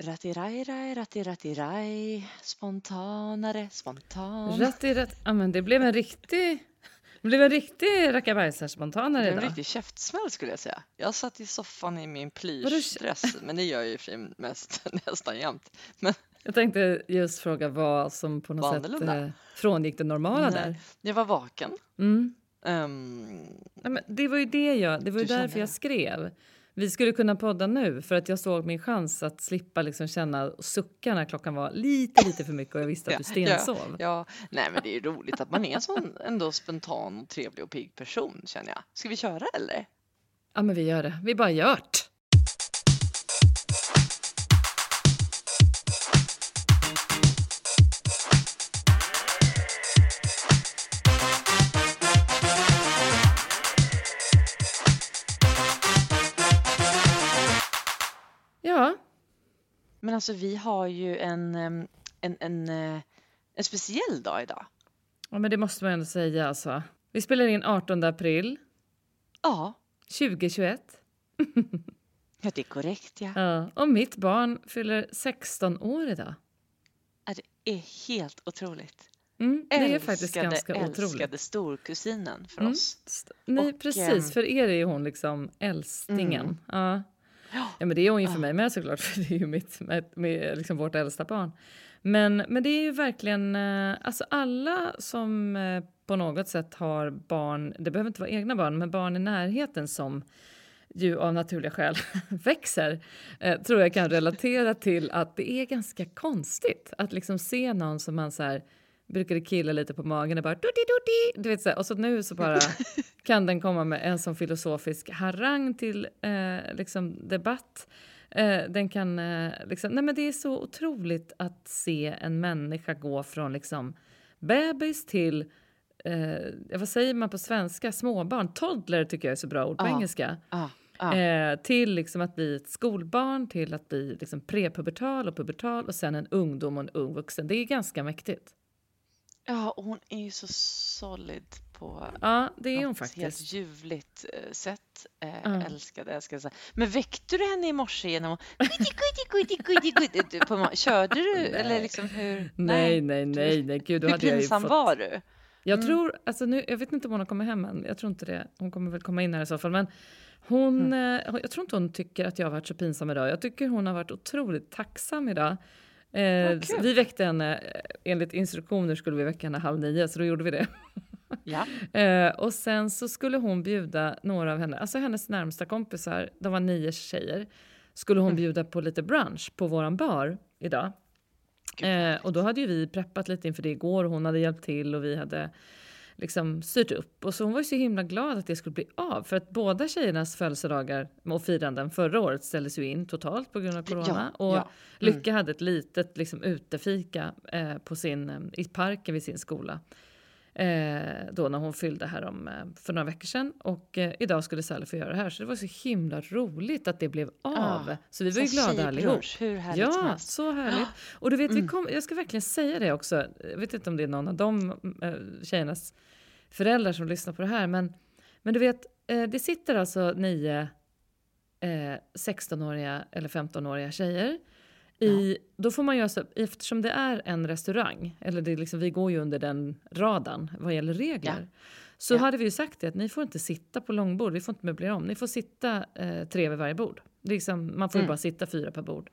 Rattiraj, rattiraj, spontanare, spontan. Rätt. Ja, men det blev en riktig, det blev en riktig rackabajsar-spontanare Det är en idag. riktig käftsmäll skulle jag säga. Jag satt i soffan i min plyschdress, men det gör jag ju för mest nästan jämt. Men Jag tänkte just fråga vad som på något sätt eh, frångick det normala Nej. där. jag var vaken. Mm. Ehm, Nej, men det var ju det jag, det var ju därför jag skrev. Vi skulle kunna podda nu för att jag såg min chans att slippa liksom känna sucka när klockan var lite, lite för mycket och jag visste att du Ja, stensov. ja, nej men det är ju roligt att man är en sån ändå spontan och trevlig och pigg person känner jag. Ska vi köra eller? Ja, men vi gör det. Vi bara gör det. Alltså vi har ju en, en, en, eh, en speciell dag idag. ja, men det måste man ändå säga alltså. Vi spelar in 18 april Ja, 2021. ja det är korrekt ja. Ja, och mitt barn fyller 16 år idag. ja. Det är helt otroligt. Mm, det är faktiskt Älskade, ganska älskade otroligt. storkusinen för Mm. oss. Nej, Och, precis. ehm, För er är hon liksom älstingen. Mm. Ja. Ja. ja, men det är hon ju för Ah. mig med såklart, för det är ju mitt, med, med liksom vårt äldsta barn. Men, men det är ju verkligen, eh, alltså alla som eh, på något sätt har barn, det behöver inte vara egna barn, men barn i närheten som ju av naturliga skäl växer, eh, tror jag kan relatera till att det är ganska konstigt att liksom se någon som man så här brukade killa lite på magen och bara dutti dutti, du vet så här, och så nu så bara kan den komma med en sån filosofisk harang till eh, liksom debatt. Eh, den kan eh, liksom, nej men det är så otroligt att se en människa gå från liksom bebis till eh, vad säger man på svenska? Småbarn. Toddler tycker jag är så bra ord på Ja. engelska. Ja, ja. Eh, till liksom att bli ett skolbarn, till att bli liksom prepubertal och pubertal och sen en ungdom och en ung vuxen. Det är ganska mäktigt. Ja, och hon är ju så solid på Ja, det är hon faktiskt. helt ljuvligt eh, sätt. Eh, Ja. Älskade, älskade. så. Men väckte du henne i morse genom att Körde du eller liksom hur? Nej, nej, nej, nej, gud, Hur pinsam fått... var du? Jag Mm. tror, alltså nu, jag vet inte om hon har kommit hem än. Jag tror inte det. Hon kommer väl komma in här i så fall. Men hon, Mm. eh, jag tror inte hon tycker att jag har varit så pinsam idag. Jag tycker hon har varit otroligt tacksam idag. Eh, kul. vi väckte henne, eh, enligt instruktioner skulle vi väcka henne halv nio, så då gjorde vi det. Ja. Eh, och sen så skulle hon bjuda några av henne, alltså hennes närmsta kompisar, de var nio tjejer, skulle hon Mm. bjuda på lite brunch på våran bar idag. Eh, och då hade ju vi preppat lite inför det igår hon hade hjälpt till och vi hade liksom styrt upp. Och så hon var ju så himla glad att det skulle bli av. För att båda tjejernas födelsedagar och firanden förra året ställdes ju in totalt på grund av corona. Ja, och ja. Lycka hade ett litet liksom, utefika eh, på sin, eh, i parken vid sin skola. Eh, då när hon fyllde här om, eh, för några veckor sedan. Och eh, idag skulle Sally få göra det här. Så det var så himla roligt att det blev av. Ah, så vi var ju glada allihop. Hur härligt som Ja, helst. så härligt. Och du vet, vi Mm. kom, jag ska verkligen säga det också. Jag vet inte om det är någon av de äh, tjejernas föräldrar som lyssnar på det här. Men, men du vet, eh, det sitter alltså nio eh, 16-åriga eller 15-åriga tjejer. I, Då får man ju alltså, eftersom det är en restaurang, eller det är liksom, vi går ju under den radarn vad gäller regler. Så Ja. hade vi ju sagt det att ni får inte sitta på långbord, vi får inte möblera om. Ni får sitta eh, tre vid varje bord. Liksom, man får ju Mm. bara sitta fyra per bord.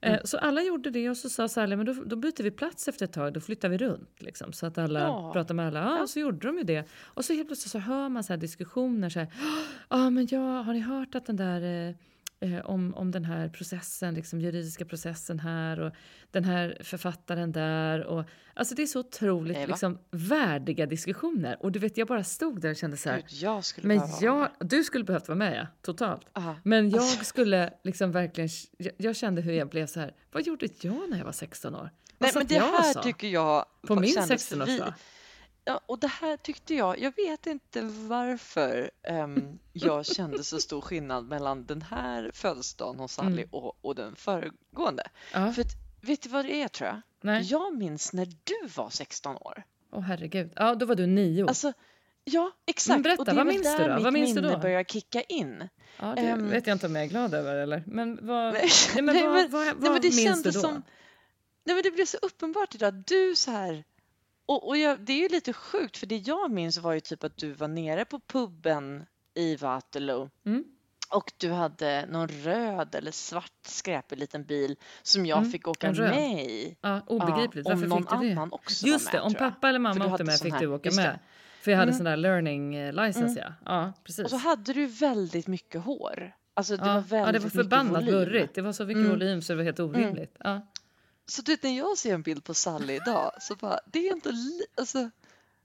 Eh, Så alla gjorde det och så sa Sally, men då, då byter vi plats efter ett tag, då flyttar vi runt. Liksom, så att alla Ja. pratar med alla. Ja, och så gjorde de ju det. Och så helt plötsligt så hör man så här diskussioner. Så här, ja, men ja, har ni hört att den där eh, eh, om, om den här processen, liksom juridiska processen här och den här författaren där. Och, alltså det är så otroligt liksom, värdiga diskussioner. Och du vet, jag bara stod där och kände så här, Gud, jag men jag, du skulle behövt vara med, ja, totalt. Aha. Men jag Alltså- skulle liksom verkligen, jag, jag kände hur jag blev så här, vad gjorde jag när jag var 16 år? Vad Nej, men det här sa? tycker jag På min kändes för 16-årsdag? Ja, och det här tyckte jag, jag vet inte varför ehm, jag kände så stor skillnad mellan den här födelsedagen hos Sally Mm. och, och den föregående. Ja, För att, vet du vad det är tror jag? nej. Jag minns när du var 16 år. Åh herregud. Ja, då var du nio. Alltså, ja exakt. Men berätta, och det är vad väl minns du där då? mitt Vad minns du minne börjar kicka in. Ja, det Ehm. vet jag inte om jag är glad över eller. Men vad, Nej, nej, men vad, vad, nej, vad men det minns du då? som... Nej, men det blev så uppenbart idag. Du så här... Och, och jag, det är ju lite sjukt, för det jag minns var ju typ att du var nere på puben i Waterloo Mm. och du hade någon röd eller svart skräpig liten bil som jag Mm, fick åka med i. Ja, obegripligt. Ja, Varför någon fick du det? annan också Just var det, med, om pappa eller mamma åkte med fick här- du åka med. För jag hade Mm. sån där learning eh, license ja. Ja, precis. Och så hade du väldigt mycket hår. Alltså det var ja, väldigt ja, det var förbannat burrigt. Det var så mycket Mm. volym så det var helt orimligt. Ja. Så du vet, när jag ser en bild på Sally idag så bara, det är inte alltså,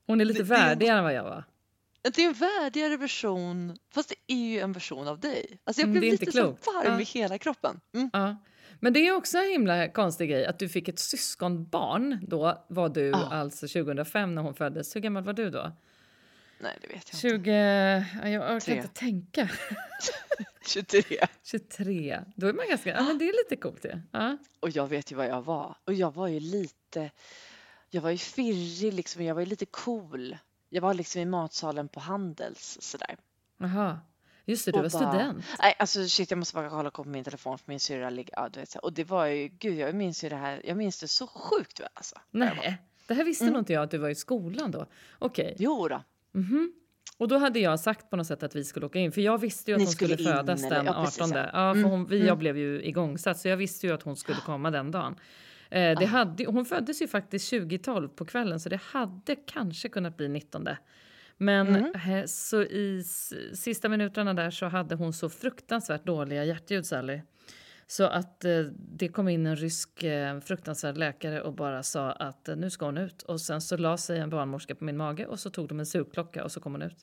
Hon är lite Det- värdigare än vad jag var. det är en värdigare version, fast det är ju en version av dig. Alltså jag Mm, blev lite så klokt. varm Ja. i hela kroppen. Mm. Ja. Men det är också en himla konstig grej att du fick ett syskonbarn. Då var du Ja. alltså 2005 när hon föddes. Hur gammal var du då? Nej, det vet jag inte. 20... ja, Jag orkar inte tänka. 23. 23. Då är man ganska... Ja, men det är lite coolt det. Ja. Och jag vet ju vad jag var. Och jag var ju lite, jag var ju firrig liksom, jag var ju lite cool. Jag var liksom i matsalen på Handels sådär. Jaha. Just det, du Och var bara- student. Nej, alltså shit, jag måste bara kolla på min telefon för min syrra ligger, ja du vet så. Och det var ju, gud jag minns ju det här, jag minns det så sjukt väl alltså. Nej, det här visste Mm. nog inte jag att du var i skolan då. Okej. Jo då. Mhm. Och då hade jag sagt på något sätt att vi skulle åka in, för jag visste ju att Ni hon skulle, skulle in, födas eller? den Ja, 18. precis, ja. Ja, för Mm, hon, vi, jag mm. blev ju igångsatt, så jag visste ju att hon skulle komma den dagen. Eh, det Ah. hade, hon föddes ju faktiskt 2012 på kvällen, så det hade kanske kunnat bli 19. Men Mm. eh, så i sista minuterna där så hade hon så fruktansvärt dåliga hjärtljud, Sally. Så att eh, det kom in en rysk eh, fruktansvärd läkare och bara sa att eh, nu ska hon ut. Och sen så la sig en barnmorska på min mage och så tog de en sugklocka och så kom hon ut.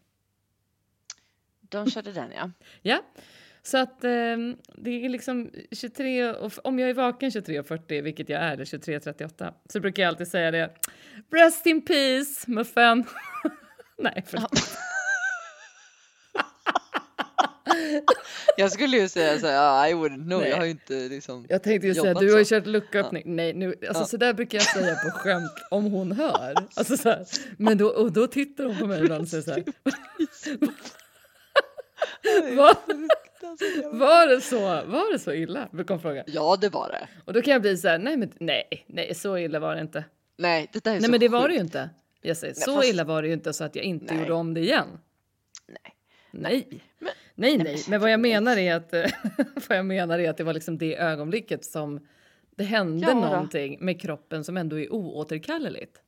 De körde den ja. Ja, så att eh, det är liksom 23 och om jag är vaken 23.40, vilket jag är, eller 23.38, så brukar jag alltid säga det. Rest in peace, muffen. Nej, förlåt. Jag skulle ju säga så här, ja, I wouldn't know, Nej. jag har ju inte liksom Jag tänkte ju säga, du har ju kört lucköppning. Nej, nu, alltså Ja. så där brukar jag säga på skämt om hon hör. Alltså så här. Men då, och då tittar hon på mig ibland och säger så här. Var, var, det så, var det så illa? Brukar hon fråga. Ja, det var det. Och då kan jag bli så här, nej men nej, nej så illa var det inte. Nej, det där är Nej så men det var sjukt. det ju inte. Jag säger, Nej, så fast- illa var det ju inte så att jag inte Nej. gjorde om det igen. Nej. Nej. Men- nej, nej. Men vad jag menar är att, vad jag menar är att det var liksom det ögonblicket som det hände Ja någonting med kroppen som ändå är oåterkalleligt.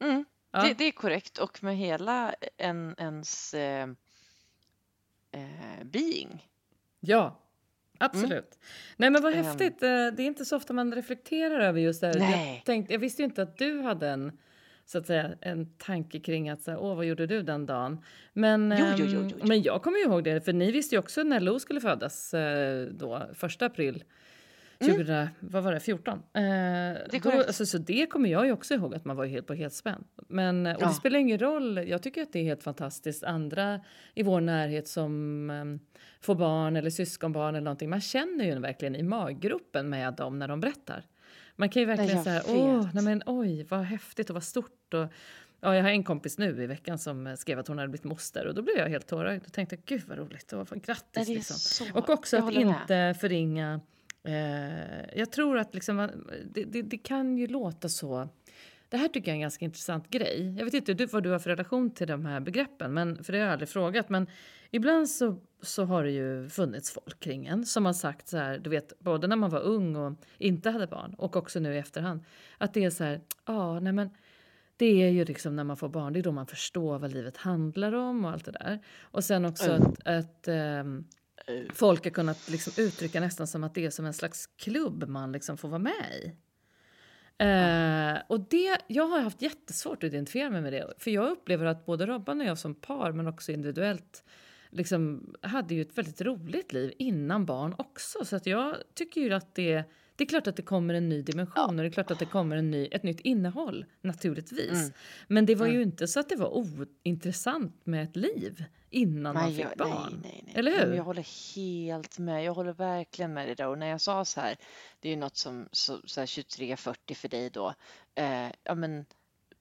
Mm. Ja. Det, det är korrekt och med hela en, ens eh, eh, being. Ja, absolut. Nej men vad Ehm. häftigt. Eh, Det är inte så ofta man reflekterar över just det här. Nej. Jag, tänkte, jag visste ju inte att du hade en så att säga en tanke kring att säga, åh vad gjorde du den dagen? Men, Jo, jo, jo, ehm, jo, jo. men jag kommer ju ihåg det, för ni visste ju också när Lo skulle födas eh, då, första april 2000, vad var det, 14? Eh, är då, alltså, så det kommer jag ju också ihåg att man var helt på helspänn. Men, och Ja. det spelar ingen roll, jag tycker att det är helt fantastiskt. Andra i vår närhet som um, får barn eller syskonbarn eller någonting, man känner ju verkligen i maggropen med dem när de berättar. Man kan ju verkligen säga, åh, nej men oj, vad häftigt och vad stort. Och, ja, jag har en kompis nu i veckan som skrev att hon hade blivit moster och då blev jag helt tårögd och tänkte, gud vad roligt och grattis. Liksom. så, Och också att håller med. inte förringa... Eh, jag tror att liksom, det, det, det kan ju låta så... Det här tycker jag är en ganska intressant grej. Jag vet inte du, vad du har för relation till de här begreppen, men, för det har jag aldrig frågat. Men ibland så, så har det ju funnits folk kring en som har sagt så här, du vet, både när man var ung och inte hade barn och också nu i efterhand, att det är så här, ja, nej men det är ju liksom när man får barn, det är då man förstår vad livet handlar om och allt det där. Och sen också Mm. att, att ehm, folk har kunnat liksom uttrycka nästan som att det är som en slags klubb man liksom får vara med i. Eh, och det, jag har haft jättesvårt att identifiera mig med det. För jag upplever att både Robban och jag som par, men också individuellt, liksom, hade ju ett väldigt roligt liv innan barn också. Så att jag tycker ju att det, det är klart att det kommer en ny dimension och det är klart att det kommer en ny, ett nytt innehåll, naturligtvis. Mm. Men det var ju Mm. inte så att det var ointressant med ett liv innan man Nej, fick jag, barn. nej, nej. Eller hur? Jag håller helt med. Jag håller verkligen med dig där. Och när jag sa så här, det är ju något som så, så här 23-40 för dig då. Eh, ja, men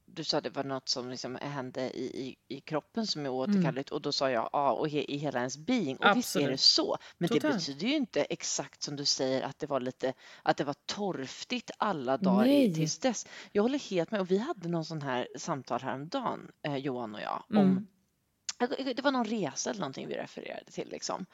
du sa det var något som liksom hände i, i, i kroppen som är Mm. återkalleligt och då sa jag ja, och he, i hela ens being. Och visst är det Absolut. så. Men det Totalt. betyder ju inte exakt som du säger att det var lite, att det var torftigt alla dagar Nej. tills dess. Jag håller helt med och vi hade någon sån här samtal häromdagen, eh, Johan och jag, om Mm. det var någon resa eller någonting vi refererade till liksom.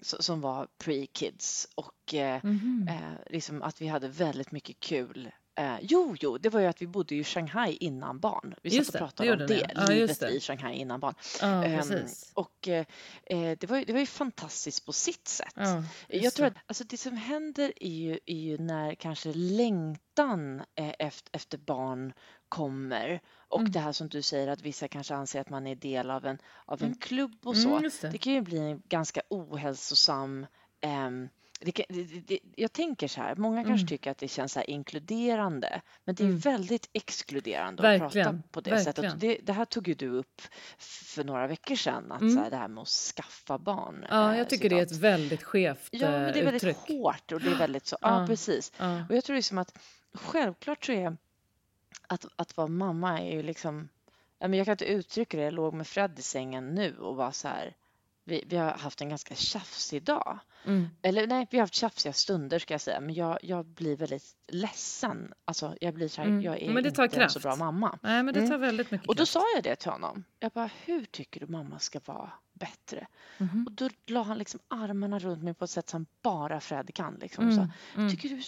Så- som var pre-kids och eh, Mhm. eh, liksom att vi hade väldigt mycket kul. Eh, jo, jo, det var ju att vi bodde i Shanghai innan barn. Vi Just satt och pratade det om det, ja. Livet det. i Shanghai innan barn. Ja, Ehm, precis. och eh, eh, det, var, ju- det var ju fantastiskt på sitt sätt. Ja, Jag tror att alltså, det som händer är ju, är ju när kanske längtan eh, efter, efter barn kommer och Mm. det här som du säger att vissa kanske anser att man är del av en, av en Mm. klubb och Mm, så. just det. Det kan ju bli en ganska ohälsosam ehm, det det, jag tänker så här, många kanske Mm. tycker att det känns så inkluderande, men det är Mm. väldigt exkluderande att prata Verkligen, på det sättet. verkligen. Och Det, här tog ju du upp för några veckor sedan, att Mm. så här, det här med att skaffa barn. Ja, eh, jag tycker det är ett citat. väldigt skevt Ja, men det är eh, väldigt uttryck. hårt och det är väldigt så, ja Ja. precis. Ja. Och jag tror liksom att självklart så är att, att vara mamma är ju liksom, jag kan inte uttrycka det, jag låg med Fred i sängen nu och var så här, vi, vi har haft en ganska tjafsig dag. Mm. Eller nej, vi har haft tjafsiga stunder ska jag säga, men jag, jag blir väldigt ledsen. Alltså jag blir så här, Mm. jag är Men det tar inte en så kraft. bra mamma. Nej, men det Mm. tar väldigt mycket Och då kraft. sa jag det till honom. Jag bara, hur tycker du mamma ska vara bättre? Mhm. Och då la han liksom armarna runt mig på ett sätt som bara Fred kan. Liksom. och sa, Mm. Mm. Tycker du är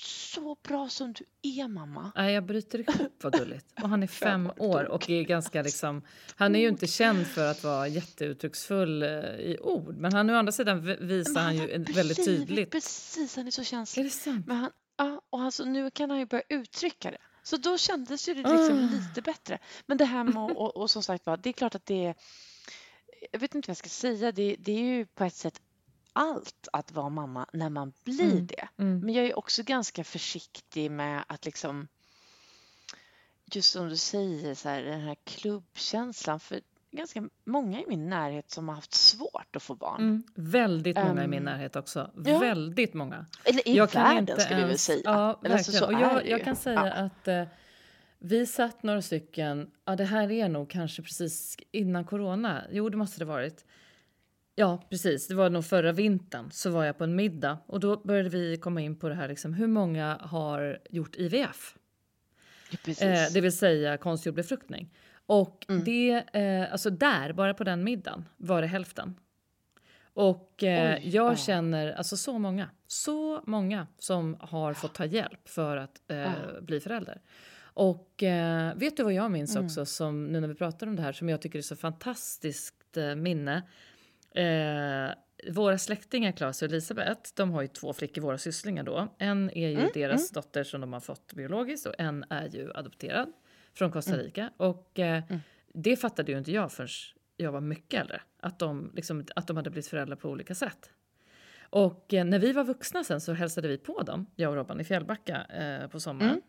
så bra som du är mamma? Nej, jag bryter ihop vad gulligt. Och han är fem år och är ganska liksom... Han är ju inte känd för att vara jätteuttrycksfull eh, i ord. Men han, å andra sidan visar Men han ju har en- väldigt tydligt. Precis, han är så Är känslig. det sant? Men han, ja, och alltså, nu kan han ju börja uttrycka det. Så då kändes ju det liksom Ah. lite bättre. Men det här med och, och, och som sagt var, det är klart att det är... Jag vet inte vad jag ska säga. Det, det är ju på ett sätt allt att vara mamma när man blir Mm. det. Mm. Men jag är också ganska försiktig med att liksom just som du säger, så här, den här klubbkänslan. För ganska många i min närhet som har haft svårt att få barn. Mm. Väldigt många i min Ehm, närhet också. ja. väldigt många. Eller i Jag världen inte ska vi väl säga. Ja, Eller alltså, så och jag, jag kan säga Ja. att eh, vi satt några stycken, ja det här är nog kanske precis innan corona, jo det måste det varit. Ja precis, det var nog förra vintern så var jag på en middag och då började vi komma in på det här liksom, hur många har gjort IVF? Ja. Eh, det vill säga konstgjord befruktning. Och Mm. det, eh, alltså där, bara på den middagen, var det hälften. Och eh, Oj, jag ja. känner alltså så många, så många som har fått ta hjälp för att eh, Ja. bli förälder. Och eh, vet du vad jag minns Mm. också, som, nu när vi pratar om det här, som jag tycker är så fantastiskt eh, minne? Eh, våra släktingar, Claes och Elisabeth, de har ju två flickor, våra sysslingar då. En är ju Mm, deras dotter som de har fått biologiskt och en är ju adopterad från Costa Mm. Rica. Och eh, Mm. det fattade ju inte jag förrän jag var mycket äldre, att de, liksom, att de hade blivit föräldrar på olika sätt. Och eh, när vi var vuxna sen så hälsade vi på dem, jag och Robban i Fjällbacka eh, på sommaren. Mm.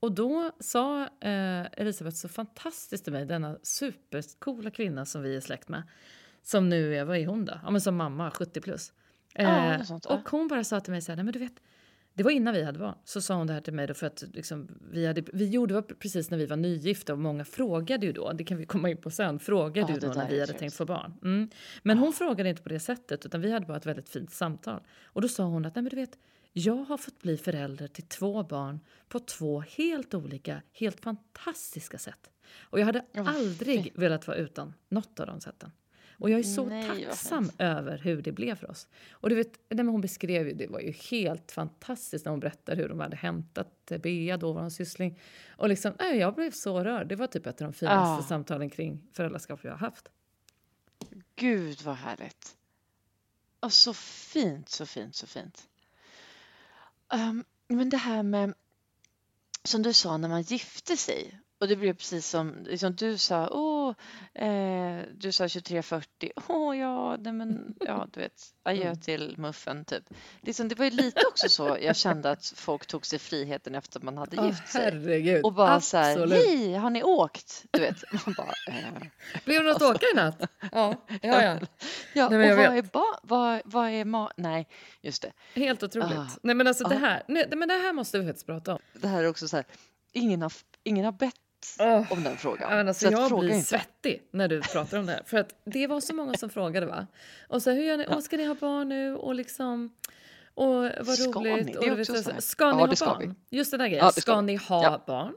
Och då sa eh, Elisabeth så fantastiskt till mig, denna supercoola kvinna som vi är släkt med, som nu är, vad är hon då? Ja men som mamma, 70 plus. Ja, Eh, sånt, ja. och hon bara sa till mig så här, nej men du vet, det var innan vi hade barn, så sa hon det här till mig då för att liksom, vi, hade, vi gjorde det precis när vi var nygifta och många frågade ju då, det kan vi komma in på sen, frågade Ja, ju då när vi hade tänkt få barn. Mm. Men hon frågade inte på det sättet utan vi hade bara ett väldigt fint samtal. Och då sa hon att, nej men du vet, jag har fått bli förälder till två barn på två helt olika, helt fantastiska sätt. Och jag hade Ja, aldrig velat vara utan något av de sätten. Och jag är så Nej, tacksam över hur det blev för oss. Och du vet, nej, hon beskrev ju, det var ju helt fantastiskt när hon berättade hur de hade hämtat Bea, då syssling. Och liksom, nej, jag blev så rörd. Det var typ ett av de finaste Ja. samtalen kring föräldraskap jag har haft. Gud vad härligt. Och så fint, så fint, så fint. Ehm, men det här med, som du sa, när man gifte sig. Och det blev precis som, liksom du sa, åh, eh, du sa 2340, åh ja, nej men, ja du vet, adjö Mm. till muffen typ. Liksom, det var ju lite också så jag kände att folk tog sig friheten efter man hade Åh, gift sig. herregud. Och bara så här, Absolut. hej, har ni åkt? Du vet, man bara, eh. Blev det något att åka i natt? Ja, ja, ja. Ja, Nej, och vad vet. är, ba- vad, vad är ma... Nej, just det. Helt otroligt. Ah. Nej, men alltså det Ah. här, nej, men det här måste vi faktiskt prata om. Det här är också så här. ingen har, ingen har bett Åh, om den frågan. Ja, men alltså, så jag fråga blir inte. svettig när du pratar om det här. För att det var så många som frågade va. Och så hur gör ni? Ja. Åh, ska ni ha barn nu? Och liksom... Och vad Ska roligt. ni? Det och är också så ska ni Ja, ha ska barn? vi. Just den där grejen. Ja, ska ni ha Ja. barn?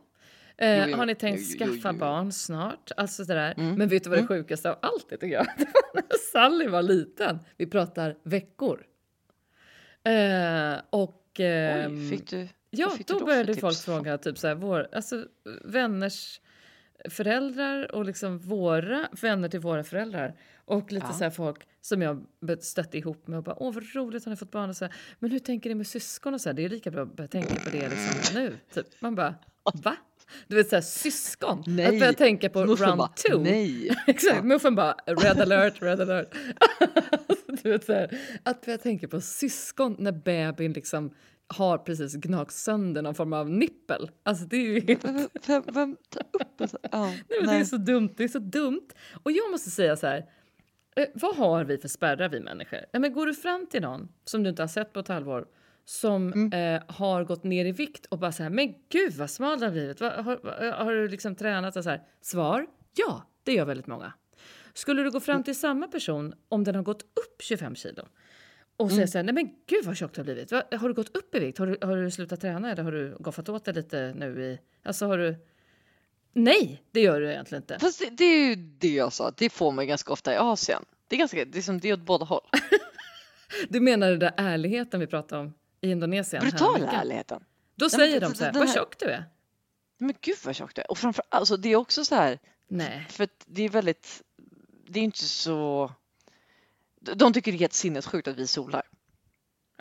Eh, Jo, jo, har ni tänkt jo, skaffa barn snart? Alltså sådär. Mm. Men vet du vad det Mm. sjukaste av allt är tycker jag? Det var när Sally var liten. Vi pratar veckor. Eh, och... ehm, Oj, fick du? Ja, då började folk tips? fråga typ så här, vår, alltså, vänners föräldrar och liksom våra vänner till våra föräldrar. Och lite Ja. så här folk som jag stötte ihop med och bara åh vad roligt har ni fått barn och så här, Men hur tänker ni med syskon och så här, Det är lika bra att börja tänka på det liksom nu. Typ. Man bara va? Du vet så här syskon. Att Nej. börja tänka på Muffen round bara, two. Nej. Exakt, muffen bara red alert, red alert. du vet, så här, att börja tänka på syskon när bebisen liksom har precis gnagt sönder någon form av nippel. Alltså det är ju helt... Vem, vem, vem tar upp en sån? Ja, Nej, men det nej. är så dumt, det är så dumt. Och jag måste säga så här, eh, vad har vi för spärrar vi människor? Ja, men går du fram till någon som du inte har sett på ett halvår som Mm. eh, har gått ner i vikt och bara så här, men gud vad smal du har blivit. Va, har, va, har du liksom tränat? Och så här? Svar, ja, det gör väldigt många. Skulle du gå Mm. fram till samma person om den har gått upp 25 kilo och säga Mm. så här, nej men gud vad tjock du har blivit. Va, har du gått upp i vikt? Har du, har du slutat träna eller har du goffat åt dig lite nu i... Alltså har du... Nej, det gör du egentligen inte. Fast det, det är ju det jag sa, det får man ganska ofta i Asien. Det är ganska, det är som det är åt båda håll. Du menar den där ärligheten vi pratade om i Indonesien? Brutala ärligheten. Då men säger det- de så här, vad tjock du är. Men gud vad tjock du är. Och framför alltså det är också så här, Nej. för det är väldigt, det är inte så, de tycker det är helt sinnessjukt att vi solar.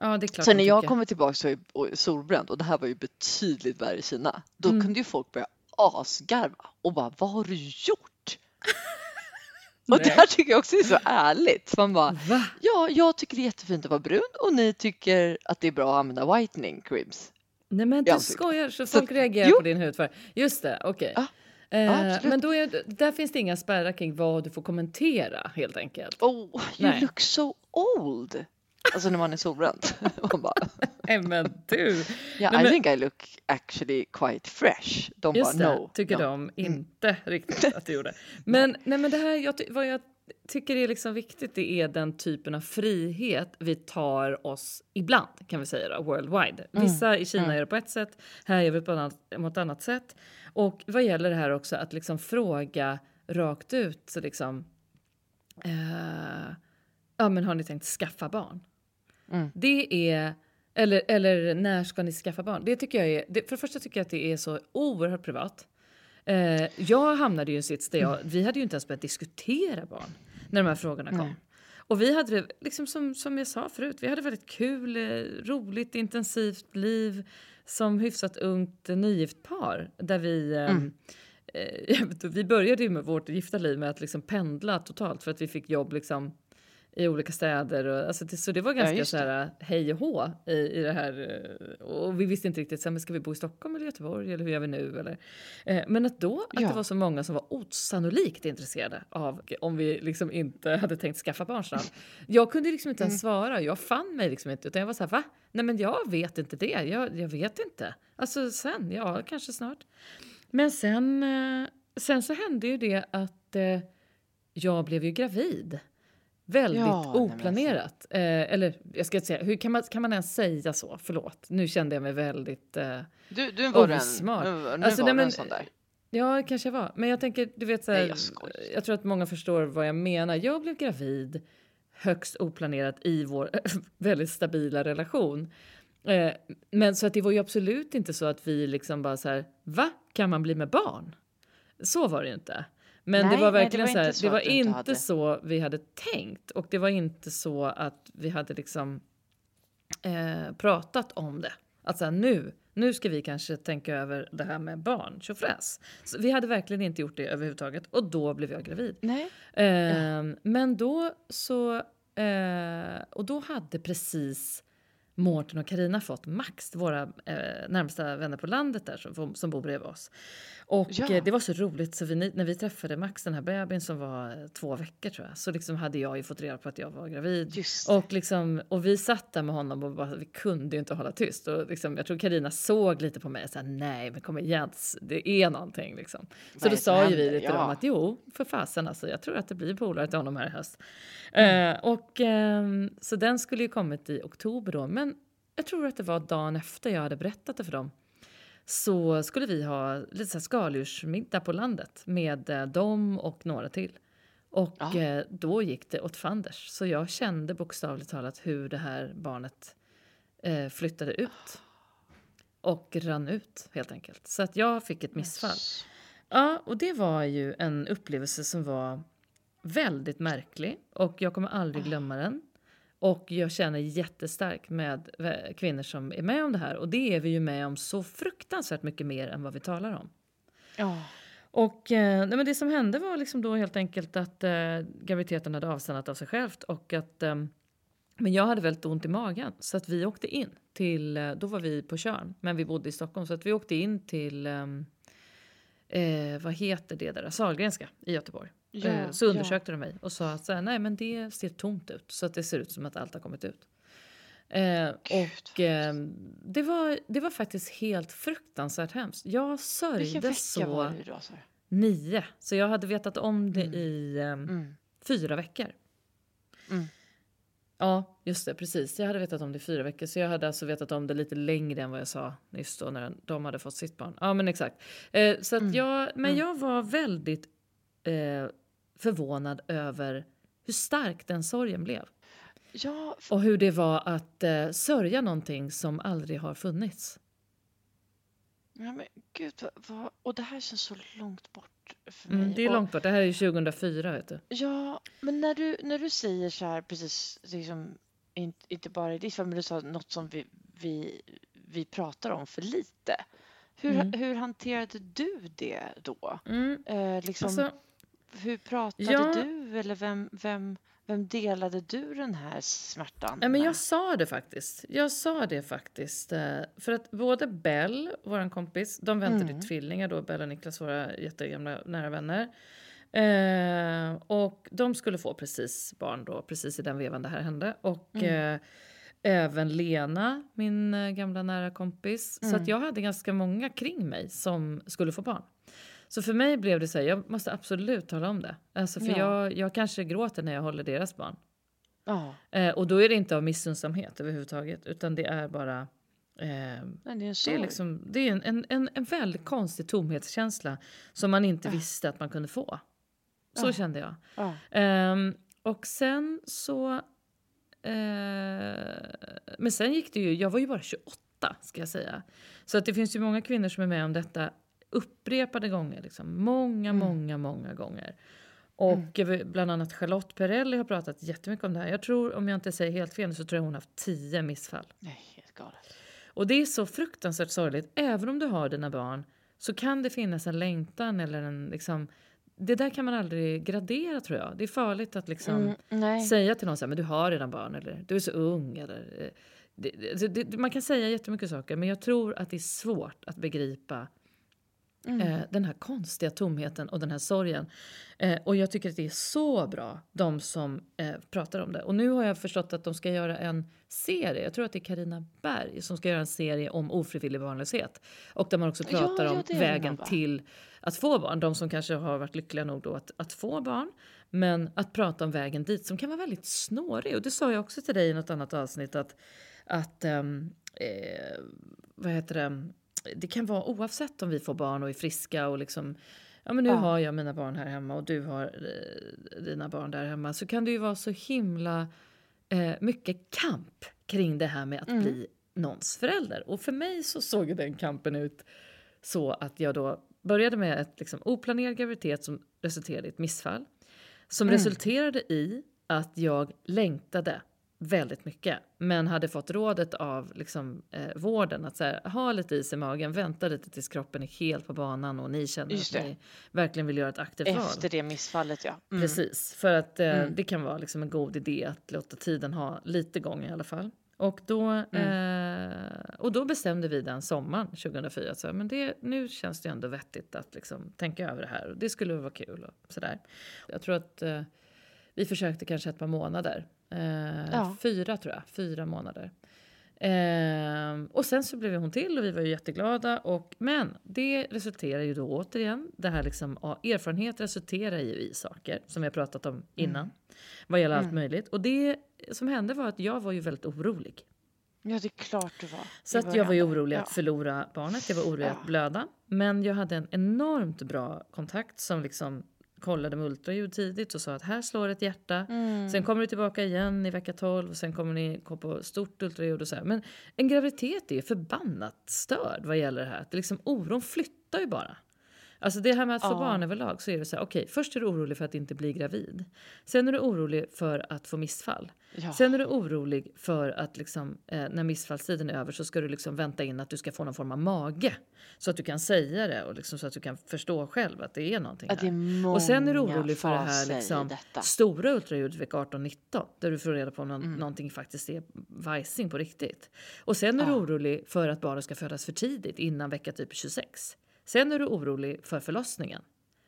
Ja, det är klart Sen när jag kommer tillbaka så är jag solbränd och det här var ju betydligt värre i Kina. Då Mm. kunde ju folk börja asgarva och bara vad har du gjort? och det här tycker jag också är så ärligt. Man bara Va? ja, jag tycker det är jättefint att vara brun och ni tycker att det är bra att använda whitening creams. Nej men du skojar så Så- folk reagerar jo. på din hudfärg. Just det, okej. Ja, Eh, men då är, där finns det inga spärrar kring vad du får kommentera helt enkelt. Oh, you Nej. look so old. Alltså när man är solbränd. man bara, Nej men du. yeah, Nej, I men- think I look actually quite fresh. De Just bara det, no. tycker no. de inte riktigt att du gjorde. Men, nej, men det här, jag, vad jag tycker är liksom viktigt det är den typen av frihet vi tar oss ibland kan vi säga då, worldwide. Vissa i Kina gör det på ett sätt, här gör vi på ett annat, på ett annat sätt. Och vad gäller det här också att liksom fråga rakt ut så liksom eh, ja men har ni tänkt skaffa barn? Mm. Det är eller, eller när ska ni skaffa barn? Det tycker jag är, det, för det första tycker jag att det är så oerhört privat. Eh, jag hamnade ju i en sits där jag, vi hade ju inte ens börjat diskutera barn när de här frågorna kom. Nej. Och vi hade det, liksom som, som jag sa förut, vi hade väldigt kul, eh, roligt, intensivt liv som hyfsat ungt eh, nygift par. Där vi, eh, Mm. eh, vi började ju med vårt gifta liv med att liksom pendla totalt för att vi fick jobb liksom i olika städer. Och, alltså det, så det var ganska just så här, hej och hå i, i det här. eh, Och vi visste inte riktigt, så här, men ska vi bo i Stockholm eller Göteborg eller hur gör vi nu? Eller, eh, men att då att Ja. det var så många som var osannolikt intresserade av om vi liksom inte hade tänkt skaffa barn snart. Jag kunde liksom inte ens svara, jag fann mig liksom inte utan jag var så här, va? Nej men jag vet inte det, jag, jag vet inte. Alltså sen, ja kanske snart. Men sen, eh, sen så hände ju det att eh, jag blev ju gravid. Väldigt Ja, men oplanerat. Eh, eller jag ska inte säga, hur kan man, kan man ens säga så? Förlåt, nu kände jag mig väldigt... Eh, Du, du var en, Osmart. nu, nu Alltså, var nej, men- en sån där. Ja, kanske jag var. Men jag tänker, du vet så här, Nej, jag jag tror att många förstår vad jag menar. Jag blev gravid högst oplanerat i vår väldigt stabila relation. Eh, men så att det var ju absolut inte så att vi liksom bara så här, va? Kan man bli med barn? Så var det ju inte. Men Nej, det var nej, det verkligen var så här, det var inte hade. så vi hade tänkt och det var inte så att vi hade liksom eh, pratat om det. Att så här, nu, nu ska vi kanske tänka över det här med barn, tjofräs. Vi hade verkligen inte gjort det överhuvudtaget och då blev jag gravid. Nej. Ehm, Men då så, eh, och då hade precis Mårten och Karina fått Max, våra eh, närmsta vänner på landet där som, som bor bredvid oss. Och Ja. eh, det var så roligt så vi, när vi träffade Max, den här bebisen som var eh, två veckor tror jag, så liksom hade jag ju fått reda på att jag var gravid. Och, liksom, och vi satt där med honom och bara, vi kunde ju inte hålla tyst. Och liksom, jag tror Karina såg lite på mig och sa nej men kom igen, det är någonting liksom. Så är då sa ju vi lite till Ja. dem att jo, för fasen alltså, jag tror att det blir polare till honom här i höst. Mm. Eh, och, ehm, så den skulle ju kommit i oktober då, men jag tror att det var dagen efter jag hade berättat det för dem så skulle vi ha lite så skaldjursmiddag på landet med eh, dem och några till. Och Ja. eh, då gick det åt fanders. Så jag kände bokstavligt talat hur det här barnet eh, flyttade ut. Och rann ut helt enkelt. Så att jag fick ett missfall. Ja, och det var ju en upplevelse som var väldigt märklig och jag kommer aldrig glömma den. Och jag känner jättestarkt med vä- kvinnor som är med om det här och det är vi ju med om så fruktansvärt mycket mer än vad vi talar om. Ja. Och eh, nej, men det som hände var liksom då helt enkelt att eh, graviditeten hade avstannat av sig självt och att eh, men jag hade väldigt ont i magen så att vi åkte in till, eh, då var vi på Tjörn men vi bodde i Stockholm så att vi åkte in till, ehm, eh, vad heter det där, Sahlgrenska i Göteborg. Ja, eh, så ja. undersökte de mig och sa att så här, nej men det ser tomt ut så att det ser ut som att allt har kommit ut. Eh, och eh, det, var, det var faktiskt helt fruktansvärt hemskt. Jag sörjde så var det då? Så? nio. Så jag hade vetat om det Mm. i ehm, Mm. fyra veckor. Mm. Ja, just det, precis. Jag hade vetat om det i fyra veckor. Så jag hade alltså vetat om det lite längre än vad jag sa nyss då när de hade fått sitt barn. Ja, men exakt. Eh, så Mm. jag, men Mm. jag var väldigt eh, förvånad över hur stark den sorgen blev. Ja, f- Och hur det var att eh, sörja någonting som aldrig har funnits. ja, men gud, vad, vad, och det här känns så långt bort för mig. Mm, det är och, långt bort. Det här är ju 2004, vet du. Ja, men när du, när du säger så här, precis, liksom, in, inte bara i ditt fall, men du sa något som vi, vi, vi pratar om för lite. Hur, Mm. hur hanterade du det då? Mm. Eh, liksom, Alltså, hur pratade ja. du eller vem, vem, vem delade du den här smärtan Ja, men med? jag sa det faktiskt. Jag sa det faktiskt. eh, För att både Bell, vår kompis, de väntade Mm. tvillingar då, Bell och Niklas, våra jättegamla nära vänner. Eh, och de skulle få precis barn då, precis i den vevan det här hände. Och Mm. eh, även Lena, min eh, gamla nära kompis. Så Mm. att jag hade ganska många kring mig som skulle få barn. Så för mig blev det så här, jag måste absolut tala om det. Alltså för Ja. jag, jag kanske gråter när jag håller deras barn. Ja, Eh, och då är det inte av missunnsamhet överhuvudtaget utan det är bara... Eh, det är en det är, liksom, det är en, en, en, en väldigt konstig tomhetskänsla som man inte Ja. visste att man kunde få. Så kände jag. Ja. Ehm, och sen så... Eh, men sen gick det ju... Jag var ju bara 28 ska jag säga. Så att det finns ju många kvinnor som är med om detta upprepade gånger. Liksom. Många, Mm. många, många gånger. Och eh, bland annat Charlotte Perrelli har pratat jättemycket om det här. Jag tror, om jag inte säger helt fel, så tror jag hon haft tio missfall. Nej, helt galet. Och det är så fruktansvärt sorgligt. Även om du har dina barn så kan det finnas en längtan eller en liksom... Det där kan man aldrig gradera tror jag. Det är farligt att liksom Mm, säga till någon så här, men du har redan barn eller du är så ung eller... eh, Det, det, det, man kan säga jättemycket saker men jag tror att det är svårt att begripa Mm. eh, den här konstiga tomheten och den här sorgen. Eh, och jag tycker att det är så bra, de som eh, pratar om det. Och nu har jag förstått att de ska göra en serie, jag tror att det är Karina Berg som ska göra en serie om ofrivillig barnlöshet. Och där man också Ja, pratar ja, om är det vägen till att få barn. De som kanske har varit lyckliga nog då att, att få barn. Men att prata om vägen dit som kan vara väldigt snårig. Och det sa jag också till dig i något annat avsnitt att, att ehm, eh, vad heter det? Det kan vara oavsett om vi får barn och är friska och liksom Ja men nu Ja. har jag mina barn här hemma och du har eh, dina barn där hemma. Så kan det ju vara så himla eh, mycket kamp kring det här med att Mm. bli någons förälder. Och för mig så såg den kampen ut så att jag då började med ett liksom, oplanerad graviditet som resulterade i ett missfall. Som Mm. resulterade i att jag längtade väldigt mycket. Men hade fått rådet av liksom, eh, vården att så här, ha lite is i magen, vänta lite tills kroppen är helt på banan och ni känner Just att det. ni verkligen vill göra ett aktivt val. Efter det missfallet, ja. Mm. Precis, för att eh, Mm. det kan vara liksom en god idé att låta tiden ha lite gång i alla fall. Och då, eh, och då bestämde vi den sommaren 2004 att så här, men det, nu känns det ändå vettigt att liksom tänka över det här och det skulle vara kul och sådär. Jag tror att eh, vi försökte kanske ett par månader. Eh, Ja. Fyra tror jag, fyra månader. Eh, och sen så blev hon till och vi var ju jätteglada. Och, men det resulterar ju då återigen, det här liksom, ja, erfarenhet resulterar ju i saker som har pratat om innan. Vad gäller allt möjligt. Och det som hände var att jag var ju väldigt orolig. Ja, det är klart du var. Så att jag var ju orolig Ja. att förlora barnet, jag var orolig att blöda. Men jag hade en enormt bra kontakt som liksom kollade med ultraljud tidigt och sa att här slår ett hjärta. Mm. Sen kommer du tillbaka igen i vecka 12 och sen kommer ni gå på stort ultraljud och så här. Men en graviditet är förbannat störd vad gäller det här. Att liksom, oron flyttar ju bara. Alltså det här med att få Ja. barn överlag så är det så här, okej, först är du orolig för att inte bli gravid. Sen är du orolig för att få missfall. Ja. Sen är du orolig för att liksom, eh, när missfallstiden är över så ska du liksom vänta in att du ska få någon form av mage. Så att du kan säga det och liksom så att du kan förstå själv att det är någonting är här. många Och sen är du orolig för det här liksom, stora ultraljudet vecka 18-19 där du får reda på om någon, Mm. någonting faktiskt är vajsing på riktigt. Och sen är du Ja. orolig för att barnet ska födas för tidigt innan vecka typ 26. Sen är du orolig för förlossningen.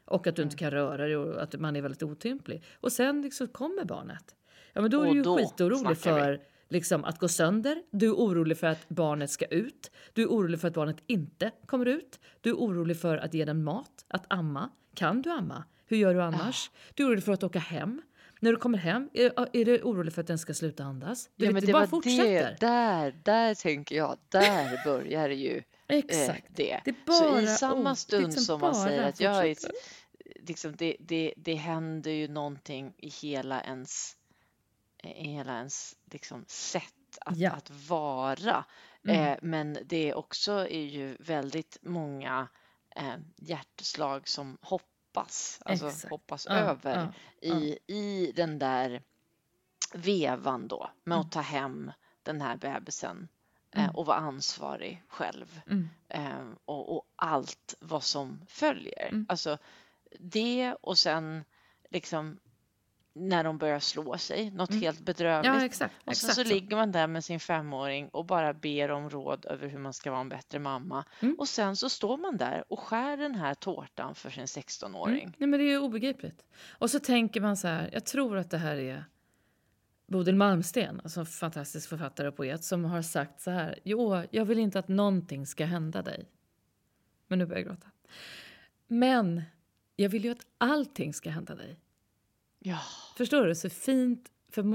Och att du Mm. inte kan röra dig och att man är väldigt otymplig. Och sen liksom kommer barnet. Ja men då är Och du ju skitorolig vi. för liksom, att gå sönder. Du är orolig för att barnet ska ut. Du är orolig för att barnet inte kommer ut. Du är orolig för att ge den mat, att amma. Kan du amma? Hur gör du annars? Du är orolig för att åka hem. När du kommer hem, är, är du orolig för att den ska sluta andas? Du Ja, vet, men det, det bara fortsätter. det. Där, där tänker jag, där börjar det ju Exakt. det. Det är Så bara i samma stund liksom som man säger bara att jag är, liksom, det, det, det händer ju någonting i hela ens, i hela ens liksom, sätt att, Ja. att vara. Mm. Eh, men det också är ju väldigt många eh, hjärtslag som hoppas, alltså Exakt. hoppas Ja, över ja, i, i den där vevan då med Mm. att ta hem den här bebisen eh, Mm. och vara ansvarig själv Mm. eh, och, och allt vad som följer. Mm. Alltså det och sen liksom när de börjar slå sig, något Mm. helt bedrövligt. Ja, exakt. och sen exakt så ligger man där med sin femåring och bara ber om råd över hur man ska vara en bättre mamma. Mm. Och sen så står man där och skär den här tårtan för sin 16-åring. Mm. Nej, men det är ju obegripligt. Och så tänker man så här, jag tror att det här är Bodil Malmsten, alltså fantastisk författare och poet, som har sagt så här. Jo, jag vill inte att någonting ska hända dig. Men nu börjar jag gråta. Men jag vill ju att allting ska hända dig. Ja, Förstår du så fint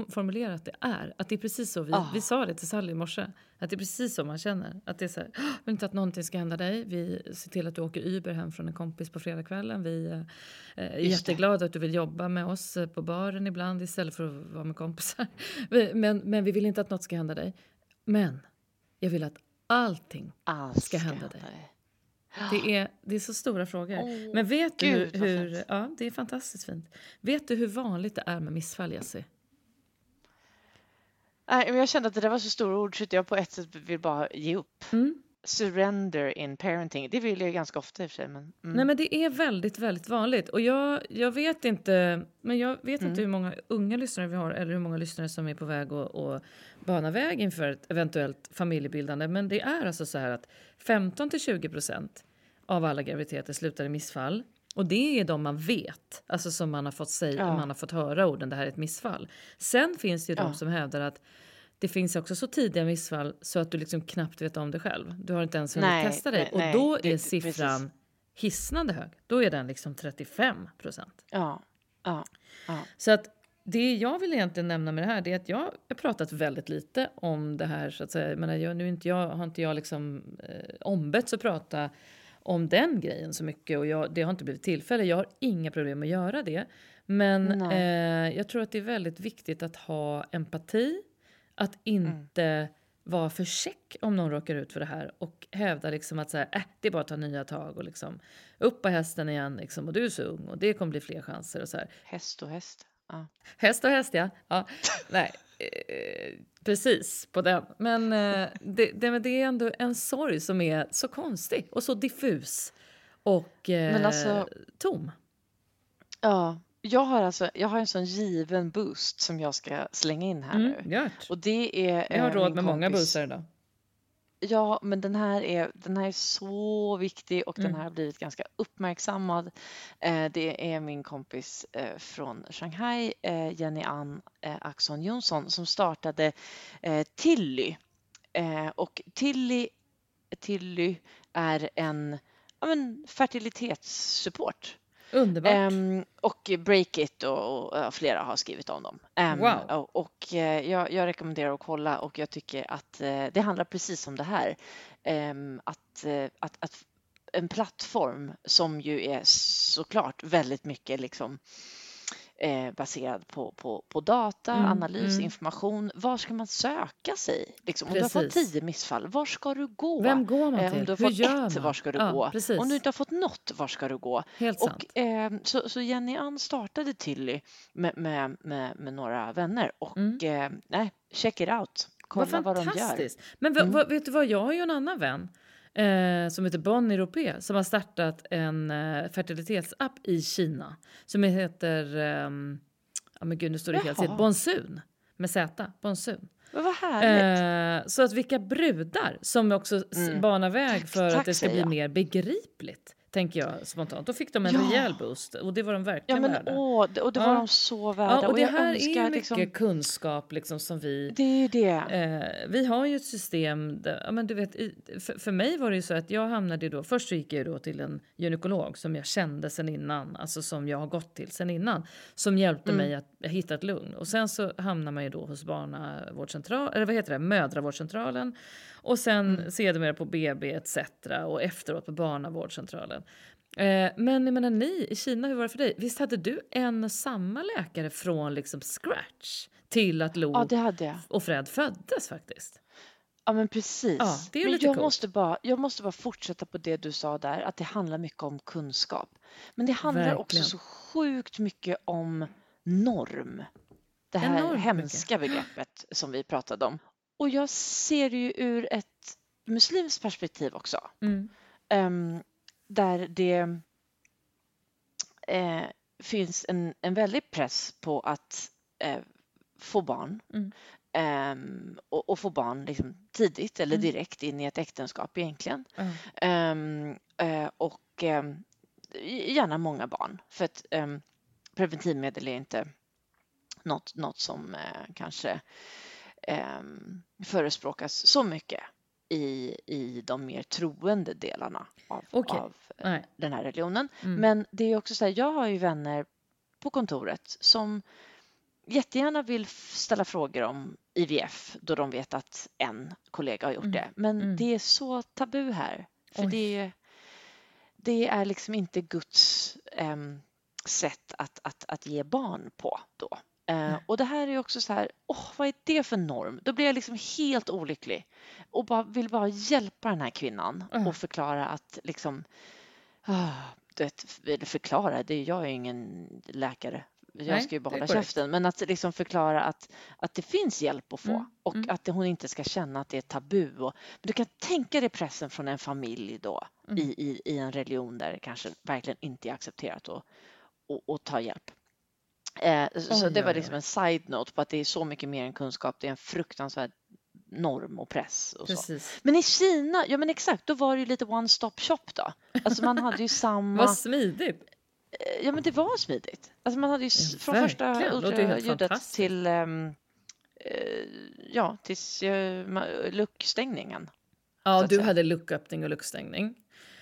formulerat det är? Att det är precis så, vi, Ah. vi sa det till Sally i morse, att det är precis så man känner. Att det är så här, "Åh, jag vill inte att någonting ska hända dig. Vi ser till att du åker Uber hem från en kompis på fredagskvällen. Vi eh, är Just det. jätteglada att du vill jobba med oss eh, på baren ibland istället för att vara med kompisar. Men, men vi vill inte att något ska hända dig. Men jag vill att allting allt ska hända dig. dig. det är, det är så stora frågor. Åh, Men vet du gud, hur... vad hur ja, det är fantastiskt fint. Vet du hur vanligt det är med missfall, Jessie? Nej, men jag kände att det där var så stora ord så att jag på ett sätt vill bara ge upp. Mm. Surrender in parenting. Det vill jag ganska ofta i och för sig. Men, mm. Nej men det är väldigt, väldigt vanligt. Och jag, jag vet inte, men jag vet Mm. inte hur många unga lyssnare vi har eller hur många lyssnare som är på väg att att bana väg inför ett eventuellt familjebildande. Men det är alltså så här att 15 till 20 procent av alla graviditeter slutar i missfall. Och det är de man vet, alltså som man har fått säga, Ja. man har fått höra orden det här är ett missfall. Sen finns det ju de Ja. som hävdar att det finns också så tidiga missfall så att du liksom knappt vet om det själv. Du har inte ens hunnit Nej, testa dig. nej, och nej, då det- är precis. siffran hisnande hög. Då är den liksom 35 procent. Ja, ja, ja. Så att det jag vill egentligen nämna med det här det är att jag har pratat väldigt lite om det här. Så att säga. Jag menar, jag, nu inte jag, har inte jag liksom, eh, ombetts att prata om den grejen så mycket och jag, det har inte blivit tillfälle. Jag har inga problem att göra det. Men eh, jag tror att det är väldigt viktigt att ha empati. Att inte vara för check om någon råkar ut för det här och hävda liksom att så här, äh, det är bara att ta nya tag och liksom upp på hästen igen liksom, och du är så ung och det kommer bli fler chanser och så här. Häst och häst. Ja. Häst och häst, ja. ja nej, eh, precis på den. Men, eh, det, det, men det är ändå en sorg som är så konstig och så diffus och eh, alltså- tom. ja, Jag har alltså, jag har en sån given boost som jag ska slänga in här Mm, nu. gjort. Och det är Jag har råd med många kompis busar idag. Ja, men den här är, den här är så viktig och den Mm. här har blivit ganska uppmärksammad. Eh, det är min kompis eh, från Shanghai, eh, Jenny Ann eh, Axon Jonsson, som startade eh, Tilly. Eh, och Tilly, Tilly är en ja, men, fertilitetssupport. Underbart. Ehm, och Breakit och, och ja, flera har skrivit om dem. Ehm, Wow. och och eh, jag, jag rekommenderar att kolla och jag tycker att eh, det handlar precis om det här. Ehm, att, eh, att, att en plattform som ju är såklart väldigt mycket liksom eh, baserad på, på, på data, Mm, analys, mm. information. Var ska man söka sig? Liksom, om du har fått tio missfall, var ska du gå? Vem går man Eh, till? om du har Hur fått gör ett, man? var ska du Ja, gå? precis. Om du inte har fått något, var ska du gå? Helt sant. Och, eh, så, så Jenny Ann startade Tilly med, med, med, med några vänner och Mm. eh, nej, check it out. Kolla Vad vad, de gör. Men vad, Mm. vet du vad, jag har ju en annan vän eh, som heter Bonnie Ropé som har startat en eh, fertilitetsapp i Kina som heter, ehm, ja men gud nu står det helt Jaha. still, Bonsun med Z, Bonsun. Vad härligt. Eh, så att vilka brudar som också Mm. banar väg för tack, att det ska bli jag. mer begripligt. Tänker jag spontant. Då fick de en Ja. rejäl boost och det var de Ja verkligen men värda. åh, och det var Ja. de så värda. Ja, och det här är ju önskar mycket liksom, kunskap liksom som vi det är ju det. Eh, vi har ju ett system, där, ja, men du vet, i, för, för mig var det ju så att jag hamnade då, först så gick jag då till en gynekolog som jag kände sen innan, alltså som jag har gått till sen innan, som hjälpte Mm. mig att hitta ett lugn. Och sen så hamnar man ju då hos barnavårdscentral, eller vad heter det, mödravårdscentralen och sen Mm. sedermera på BB etc. och efteråt på barnavårdscentralen. Eh, men jag menar ni i Kina, hur var det för dig? Visst hade du en och samma läkare från liksom scratch till att Lo Ja, och Fred föddes faktiskt. Ja, men precis. Ja, det är ju men jag coolt. måste, bara, jag måste bara fortsätta på det du sa där, att det handlar mycket om kunskap. Men det handlar också Verkligen. så sjukt mycket om norm. Det här Enormt hemska begreppet som vi pratade om. Och jag ser det ju ur ett muslimskt perspektiv också. Mm. Ehm, där det eh, finns en, en väldig press på att eh, få barn. Mm. Ehm, och, och få barn liksom tidigt eller Mm. direkt in i ett äktenskap egentligen. Ja. Ehm, eh, och ehm, gärna många barn för att preventivmedel är inte något, något som eh, kanske ehm, förespråkas så mycket i, i de mer troende delarna av, Okej. av eh, Nej. den här religionen. Mm. Men det är också så här, jag har ju vänner på kontoret som jättegärna vill ställa frågor om IVF då de vet att en kollega har gjort Mm. det. Men Mm. det är så tabu här. För Oj. det är, det är liksom inte Guds ehm, sätt att, att, att ge barn på då. Nej. och det här är också så här, åh, vad är det för norm? Då blir jag liksom helt olycklig och bara, vill bara hjälpa den här kvinnan Ja. och förklara att liksom, vet, eller förklara, det, jag är ju ingen läkare. Jag Nej, ska ju bara är hålla käften, men att liksom förklara att, att det finns hjälp att få Mm, och mm. att hon inte ska känna att det är tabu. Och, men du kan tänka dig pressen från en familj då Mm. i, i, i en religion där det kanske verkligen inte är accepterat att ta hjälp. Eh, så Oj, det var liksom en side-note på att det är så mycket mer än kunskap. Det är en fruktansvärd norm och press. Och så. Men i Kina, ja men exakt, då var det ju lite one stop shop då. Alltså man hade ju samma, Vad smidigt. Eh, ja men det var smidigt. Alltså man hade ju Ja, från första ultraljudet till, ehm, eh, ja, tills uh, luckstängningen. Ja, att du säga. hade lucköppning och luckstängning.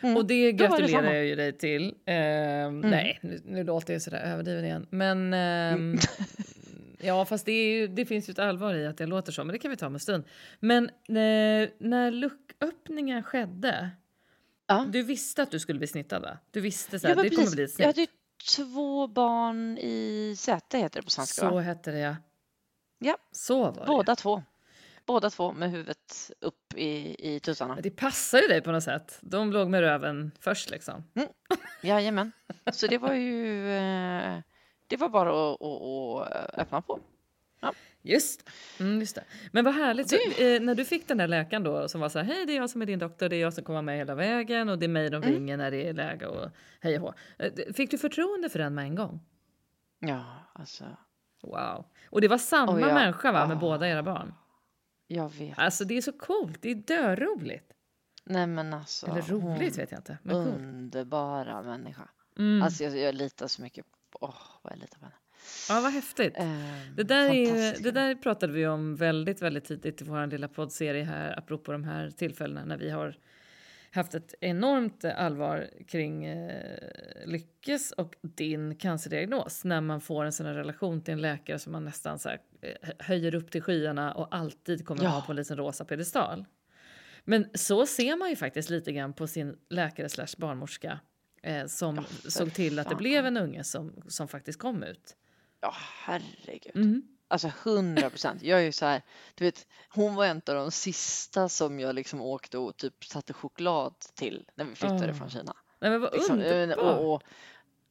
Mm. Och det det gratulerar samma. jag ju dig till. Ehm, Nej, nu, nu låter jag sådär överdriven igen. Men ehm, ja, fast det, ju, det finns ju ett allvar i att det låter så, men det kan vi ta om en stund. Men eh, när lucköppningen skedde, Ja. du visste att du skulle bli snittad va? Du visste så Ja, här, men det kommer bli ett Jag hade snitt. ju två barn i säte heter det på svenska Så va? hette det ja. Ja. Så var det. Båda två. Båda två med huvudet upp i, i tussarna. Det passar ju dig på något sätt. De låg med röven först liksom. Jajamän. Så det var ju, eh, det var bara att, att, att öppna på. Just, mm, just det. Men vad härligt. Så, eh, när du fick den där läkaren då som var så här, hej det är jag som är din doktor, det är jag som kommer med hela vägen och det är mig de Mm. ringer när det är läge och hej och hå. Eh, Fick du förtroende för den med en gång? Ja, alltså. Wow. Och det var samma Och jag- människa va, med ah. båda era barn? Jag vet. Alltså det är så coolt, det är dörroligt. Nej men alltså. Eller roligt vet jag inte, men. Underbara människa. Mm. Alltså jag, jag litar så mycket på, åh vad jag litar på henne. ja, vad häftigt. Ehm, Det där, är, det där pratade vi om väldigt, väldigt tidigt i vår lilla poddserie här, apropå de här tillfällena när vi har haft ett enormt allvar kring eh, Lyckes och din cancerdiagnos. När man får en sån här relation till en läkare som man nästan så höjer upp till skyarna och alltid kommer Ja. ha på en liten rosa pedestal. Men så ser man ju faktiskt lite grann på sin läkare slash barnmorska eh, som Ja, såg till att det fan. blev en unge som, som faktiskt kom ut. Ja herregud. Mm. Alltså hundra procent. Jag är ju så här, du vet, hon var en av de sista som jag liksom åkte och typ satte choklad till när vi flyttade Åh, från Kina. Nej, men vad Liksom, eh, underbart! och, och,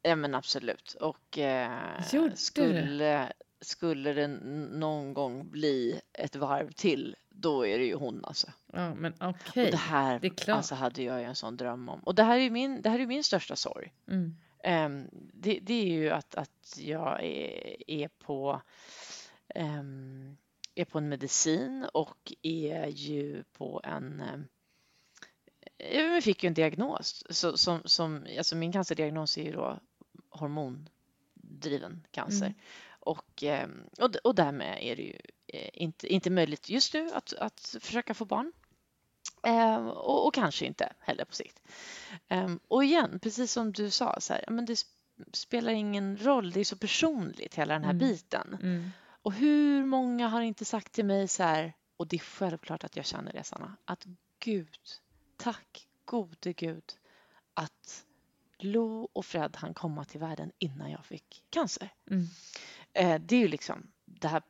ja men absolut. Och eh, det? skulle, skulle det någon gång bli ett varv till, då är det ju hon alltså. Ja, men Och okej. det här det är klart. alltså, hade jag ju en sån dröm om. Och det här är min, det här är min största sorg. Mm. Ehm, det, det är ju att, att jag är, är på ehm, är på en medicin och är ju på en ehm, jag fick ju en diagnos. Så, som, som, alltså min cancerdiagnos är ju då hormondriven cancer. Mm. Och, ehm, och, därmed är det ju eh, inte, inte möjligt just nu att, att försöka få barn. Ehm, och, och kanske inte heller på sikt. Ehm, och igen, precis som du sa, så här, men det sp- spelar ingen roll, det är så personligt hela den här Mm. biten. Mm. Och hur många har inte sagt till mig så här, och det är självklart att jag känner det Sanna, att Gud, tack gode Gud att Lo och Fred hann komma till världen innan jag fick cancer. Mm. Eh, det är ju liksom, det här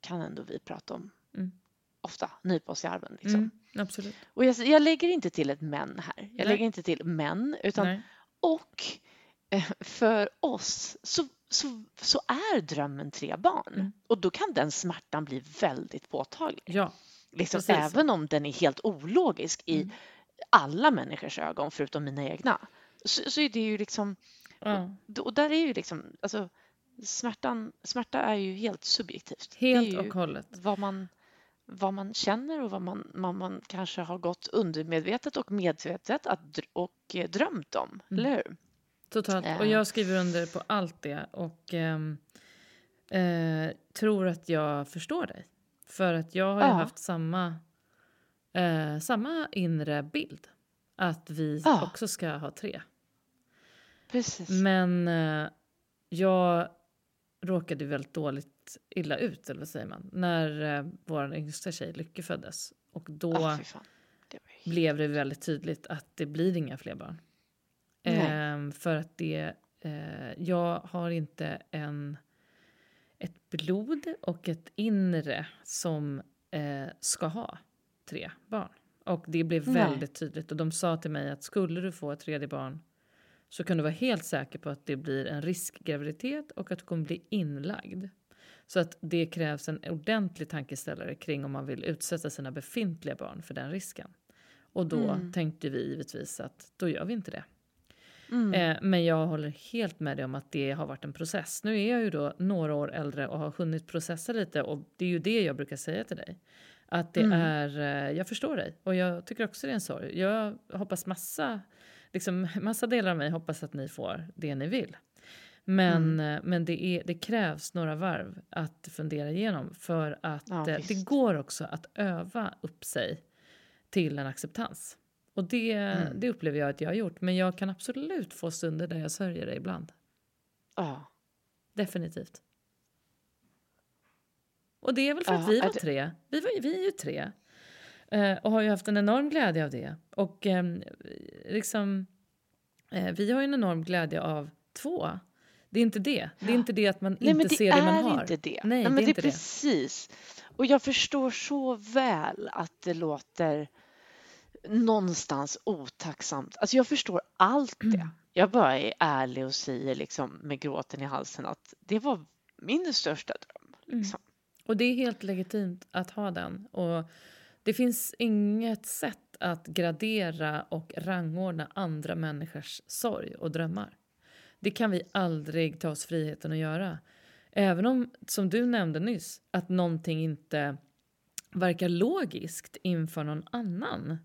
kan ändå vi prata om Mm. ofta, nypa oss i armen. Liksom. Mm. Absolut. Och jag, jag lägger inte till ett men här. Jag Nej. lägger inte till men, utan Nej. och eh, för oss så, så, så är drömmen tre barn. Mm. Och då kan den smärtan bli väldigt påtaglig. Ja. Liksom, precis. även om den är helt ologisk i Mm. alla människors ögon, förutom mina egna. Så, så är det ju liksom, ja. och där är ju liksom, alltså smärtan, smärta är ju helt subjektivt. Helt och hållet. vad man, vad man känner och vad man, man, man kanske har gått undermedvetet och medvetet att, och eh, drömt om, Mm. eller hur? Totalt. Eh. Och jag skriver under på allt det och ehm, eh, tror att jag förstår dig. För att jag har ju Ja. haft samma, eh, samma inre bild. Att vi Ja. också ska ha tre. Precis. Men eh, jag råkade väldigt dåligt illa ut, eller vad säger man, när eh, vår yngsta tjej Lycke föddes. Och då fan. Det blev det väldigt tydligt att det blir inga fler barn. Ehm, för att det, eh, jag har inte en, ett blod och ett inre som eh, ska ha tre barn. Och det blev Nej. väldigt tydligt och de sa till mig att skulle du få ett tredje barn så kan du vara helt säker på att det blir en riskgraviditet och att du kommer bli inlagd. Så att det krävs en ordentlig tankeställare kring om man vill utsätta sina befintliga barn för den risken. Och då Mm. tänkte vi givetvis att då gör vi inte det. Mm. Eh, men jag håller helt med dig om att det har varit en process. Nu är jag ju då några år äldre och har hunnit processa lite och det är ju det jag brukar säga till dig. Att det Mm. är, eh, jag förstår dig och jag tycker också det är en sorg. Jag hoppas massa, liksom massa delar av mig hoppas att ni får det ni vill. Men, Mm. eh, men det, är, det krävs några varv att fundera igenom för att Ja, eh, det går också att öva upp sig till en acceptans. Och det, Mm. det upplever jag att jag har gjort. Men jag kan absolut få stunder där jag sörjer det ibland. Ja. Definitivt. Och det är väl för att Ja, vi är var det- tre. Vi, var, vi är ju tre. Eh, och har ju haft en enorm glädje av det. Och ehm, liksom, eh, vi har ju en enorm glädje av två. Det är inte det. Det är inte det att man Nej, inte det ser det man har. inte det. Nej, är men det inte är det. precis. Och jag förstår så väl att det låter någonstans otacksamt. Alltså jag förstår allt det. Mm. Jag bara är ärlig och säger liksom med gråten i halsen att det var min största dröm. Mm. Liksom. Och det är helt legitimt att ha den. Och det finns inget sätt att gradera och rangordna andra människors sorg och drömmar. Det kan vi aldrig ta oss friheten att göra. Även om, som du nämnde nyss, att någonting inte verkar logiskt inför någon annan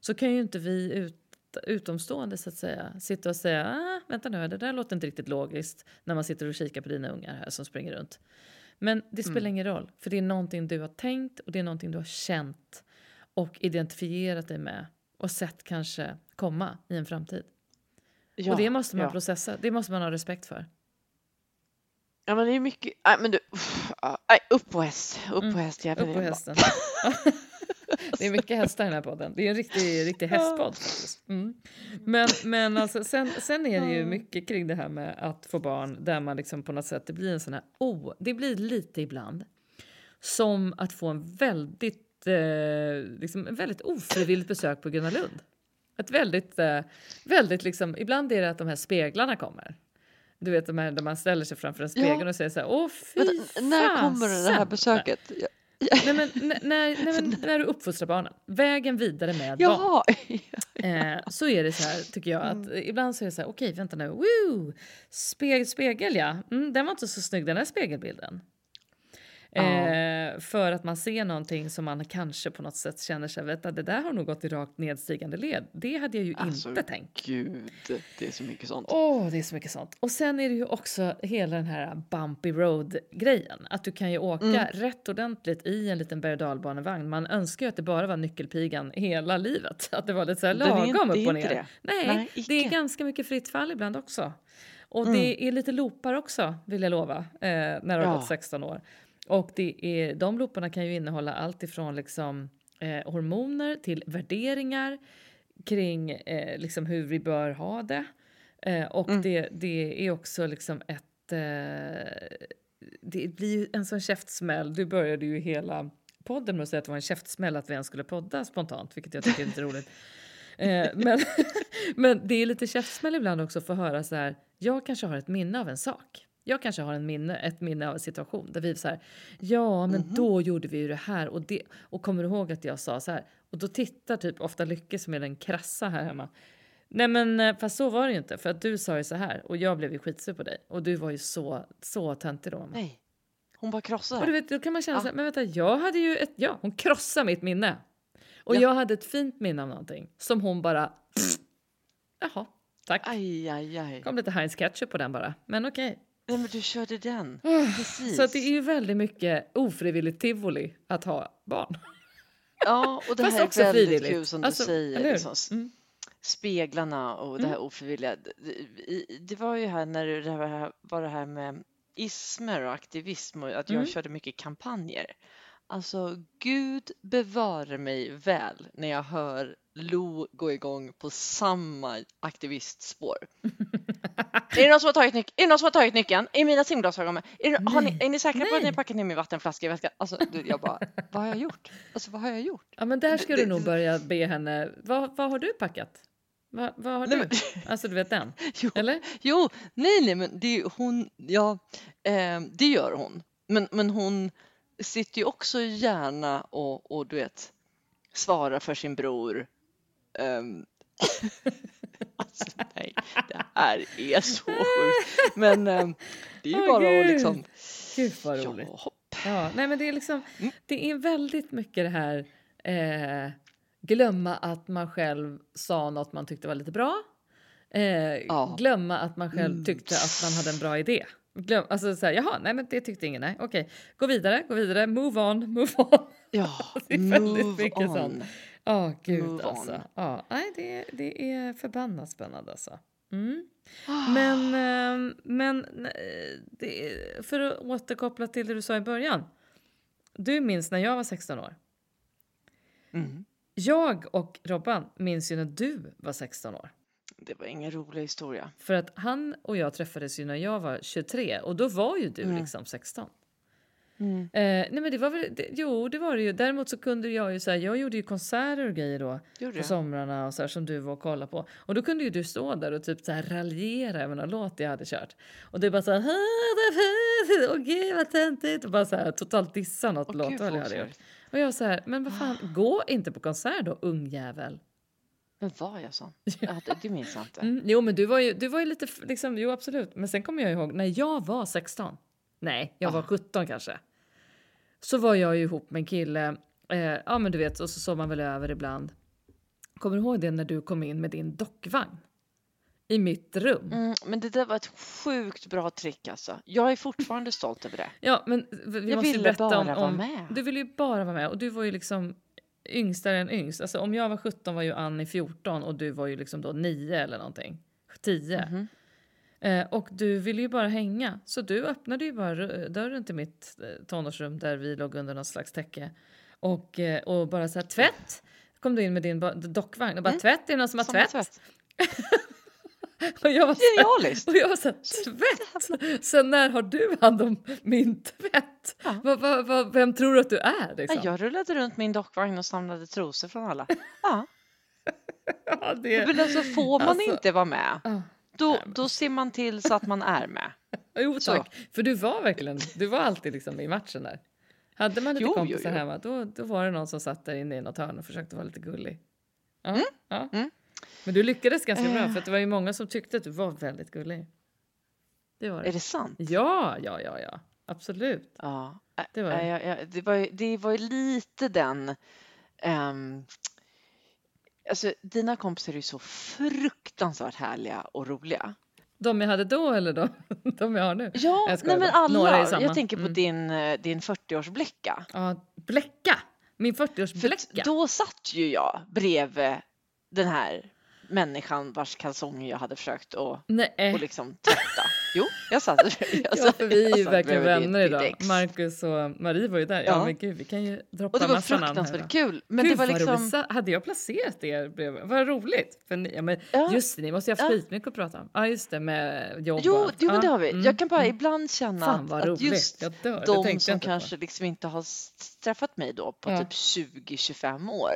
så kan ju inte vi ut, utomstående så att säga sitta och säga ah, vänta nu, det där låter inte riktigt logiskt när man sitter och kikar på dina ungar här som springer runt. Men det spelar mm. ingen roll, för det är någonting du har tänkt och det är någonting du har känt och identifierat dig med och sett kanske komma i en framtid. Ja, och det måste man ja. processa, det måste man ha respekt för. Ja men det är mycket, nej men du, upp på häst, upp mm. på häst jäveln. Upp på hästen. det är mycket hästar i den här podden. Det är en riktig, riktig hästpodd faktiskt. Mm. Men, men alltså, sen, sen är det ju mycket kring det här med att få barn där man liksom på något sätt, det blir en sån här, oh, det blir lite ibland som att få en väldigt, eh, liksom, en väldigt ofrivilligt besök på Gröna Lund. Ett väldigt, eh, väldigt liksom, ibland är det att de här speglarna kommer. Du vet de här där man ställer sig framför en spegel ja. och säger så här, åh fy men, När kommer det här besöket? Nej. Nej, men, när, när, men, när du uppfostrar barnen, vägen vidare med Jaha. barn. Eh, så är det så här, tycker jag, att mm. ibland så är det så här, okej, vänta nu, woo, spegel, spegel ja, mm, den var inte så snygg den här spegelbilden. Eh, för att man ser någonting som man kanske på något sätt känner sig, vet det där har nog gått i rakt nedstigande led. Det hade jag ju alltså, inte tänkt. Gud, det är så mycket sånt. Åh, oh, det är så mycket sånt. Och sen är det ju också hela den här bumpy road grejen. Att du kan ju åka mm. rätt ordentligt i en liten berg och. Man önskar ju att det bara var nyckelpigan hela livet. Att det var lite så här lagom upp och ner. Det. Nej, Nej det är ganska mycket fritt fall ibland också. Och mm. det är lite loopar också, vill jag lova, eh, när du har ja. gått 16 år. Och det är, de looparna kan ju innehålla allt ifrån liksom, eh, hormoner till värderingar kring eh, liksom hur vi bör ha det. Eh, och mm. det, det är också liksom ett... Eh, det blir ju en sån käftsmäll. Du började ju hela podden med att säga att det var en käftsmäll att vi ens skulle podda spontant, vilket jag tycker är lite roligt. Eh, men, men det är lite käftsmäll ibland också för att höra så här, jag kanske har ett minne av en sak. Jag kanske har en minne, ett minne av en situation där vi så här, ja men mm -hmm. då gjorde vi ju det här och det och kommer du ihåg att jag sa så här och då tittar typ ofta Lycke som är den krassa här hemma. Nej men eh, fast så var det ju inte för att du sa ju så här och jag blev ju skitsur på dig och du var ju så så töntig då. Nej. Hon bara krossade. Och du vet, då kan man känna ja. så här, men vänta, jag hade ju ett, ja, hon krossade mitt minne. Och ja. jag hade ett fint minne av någonting som hon bara, pff, jaha, tack. Aj, aj, aj. kom lite Heinz ketchup på den bara, men okej. Okay. Nej, men du körde den. Ah, Precis. Så att det är ju väldigt mycket ofrivilligt tivoli att ha barn. Ja, och det här är väldigt frivilligt. kul som du alltså, säger. Liksom, mm. Speglarna och det här mm. ofrivilliga. Det, det var ju här när det här, var det här med ismer och aktivism och att jag mm. körde mycket kampanjer. Alltså, Gud bevare mig väl när jag hör Lo gå igång på samma aktivistspår. är, det någon som har tagit nyc- är det någon som har tagit nyckeln? Är mina simglasögon med? Är, det, har ni, är ni säkra på att ni har packat ner min vattenflaska i väskan? Alltså, jag bara, vad har jag gjort? Alltså, vad har jag gjort? Ja, men där ska du nog börja be henne. Vad, vad har du packat? Va, vad har nej, du? Men, alltså du vet den? Jo, Eller? Jo, nej, nej, men det hon, ja, eh, det gör hon. Men, men hon sitter ju också gärna och, och du vet svarar för sin bror Um, alltså, nej, det här är så sjukt. Men um, det är ju oh, bara Gud. att liksom... Gud vad roligt. Ja, ja, nej men det är liksom, mm. det är väldigt mycket det här eh, glömma att man själv sa något man tyckte var lite bra. Eh, ja. Glömma att man själv mm. tyckte att man hade en bra idé. Glöm, alltså så här, jaha, nej men det tyckte ingen, nej okej. Gå vidare, gå vidare, move on, move on. Ja, mycket on. sånt. Ja, oh, gud alltså. Ja, nej, det, det är förbannat spännande alltså. Mm. Oh. Men, ehm, men det, för att återkoppla till det du sa i början. Du minns när jag var 16 år. Mm. Jag och Robban minns ju när du var 16 år. Det var ingen rolig historia. För att han och jag träffades ju när jag var 23 och då var ju du mm. liksom 16. Mm. Eh, nej men det var väl, det, jo det var det ju. Däremot så kunde jag ju så jag gjorde ju konserter och grejer då gjorde på somrarna och så här, som du var och kollade på. Och då kunde ju du stå där och typ så här raljera över någon låt jag hade kört. Och du bara så här, åh gud vad töntigt och bara så här totalt dissa något oh, låt jag hade gjort. Och jag så här, men vad fan, gå inte på konsert då ungjävel. Men var jag sån? Det, minns jag inte. Mm, jo, men du var ju, du var ju lite, liksom, jo absolut. Men sen kommer jag ihåg när jag var 16, nej, jag var Ja. 17 kanske. Så var jag ju ihop med en kille, eh, ja men du vet, och så sov man väl över ibland. Kommer du ihåg det när du kom in med din dockvagn? I mitt rum. Mm, men det där var ett sjukt bra trick alltså. Jag är fortfarande stolt över det. Ja, men vi Jag måste ville berätta bara om, vara om... med. Du ville ju bara vara med och du var ju liksom yngstare än yngst. Alltså om jag var 17 var ju Annie 14 och du var ju liksom då 9 eller någonting. 10. Mhm. Eh, och du ville ju bara hänga. Så du öppnade ju bara dörren till mitt eh, tonårsrum där vi låg under någon slags täcke. Och, eh, och bara så här tvätt. Kom du in med din dockvagn och bara tvätt, är det någon som har Som en tvätt? Och jag var Genialiskt! och jag var så här, tvätt? Sen när har du hand om min tvätt? Ja. Va, va, va, vem tror du att du är? Liksom? Ja, jag rullade runt min dockvagn och samlade trosor från alla. Ja, Ja, det, men alltså får man Alltså- inte vara med, Ja. Då, då ser man till så att man är med. Jo Så. tack, för du var verkligen, du var alltid liksom i matchen där. Hade man lite Jo, jo, kompisar jo. hemma då, då var det någon som satt där inne i något hörn och försökte vara lite gullig. Ja, ja. mm. Men du lyckades ganska bra Eh. för att det var ju många som tyckte att du var väldigt gullig. Det var det. Är det sant? Ja, ja, ja, ja. Absolut. Ja, Det var det. ä, jag- jag- det, var, det var lite den... ehm, alltså, dina kompisar är ju så fruktansvärt härliga och roliga. De jag hade då eller de, de jag har nu? Ja, Jag nej, men bara. Några är alla. samma. Jag tänker på Mm. din, eh, din 40-årsblecka. Ja, bläcka! Min För 40-årsbläcka. att då satt ju jag bredvid den här människan vars kalsonger jag hade försökt att Nej. och liksom tvätta. Jo, jag satt, jag Ja, för vi är ju verkligen vänner idag. ex. Marcus och Marie var ju där. Ja, Ja. men gud, vi kan ju droppa Och det var massa fruktansvärt kul. Men Gud, det var liksom... roligt. Hade jag placerat er bredvid? Vad roligt! För ni, ja, men Ja. Just det, ni måste ju ha Ja. haft skitmycket att prata om. Ja, just det, med jobb Jo, jo, men det Ja, har vi. mm, Jag kan bara mm. ibland känna Fan att, att just dör. de som kanske på. liksom inte har träffat mig då på Ja. typ 20-25 år.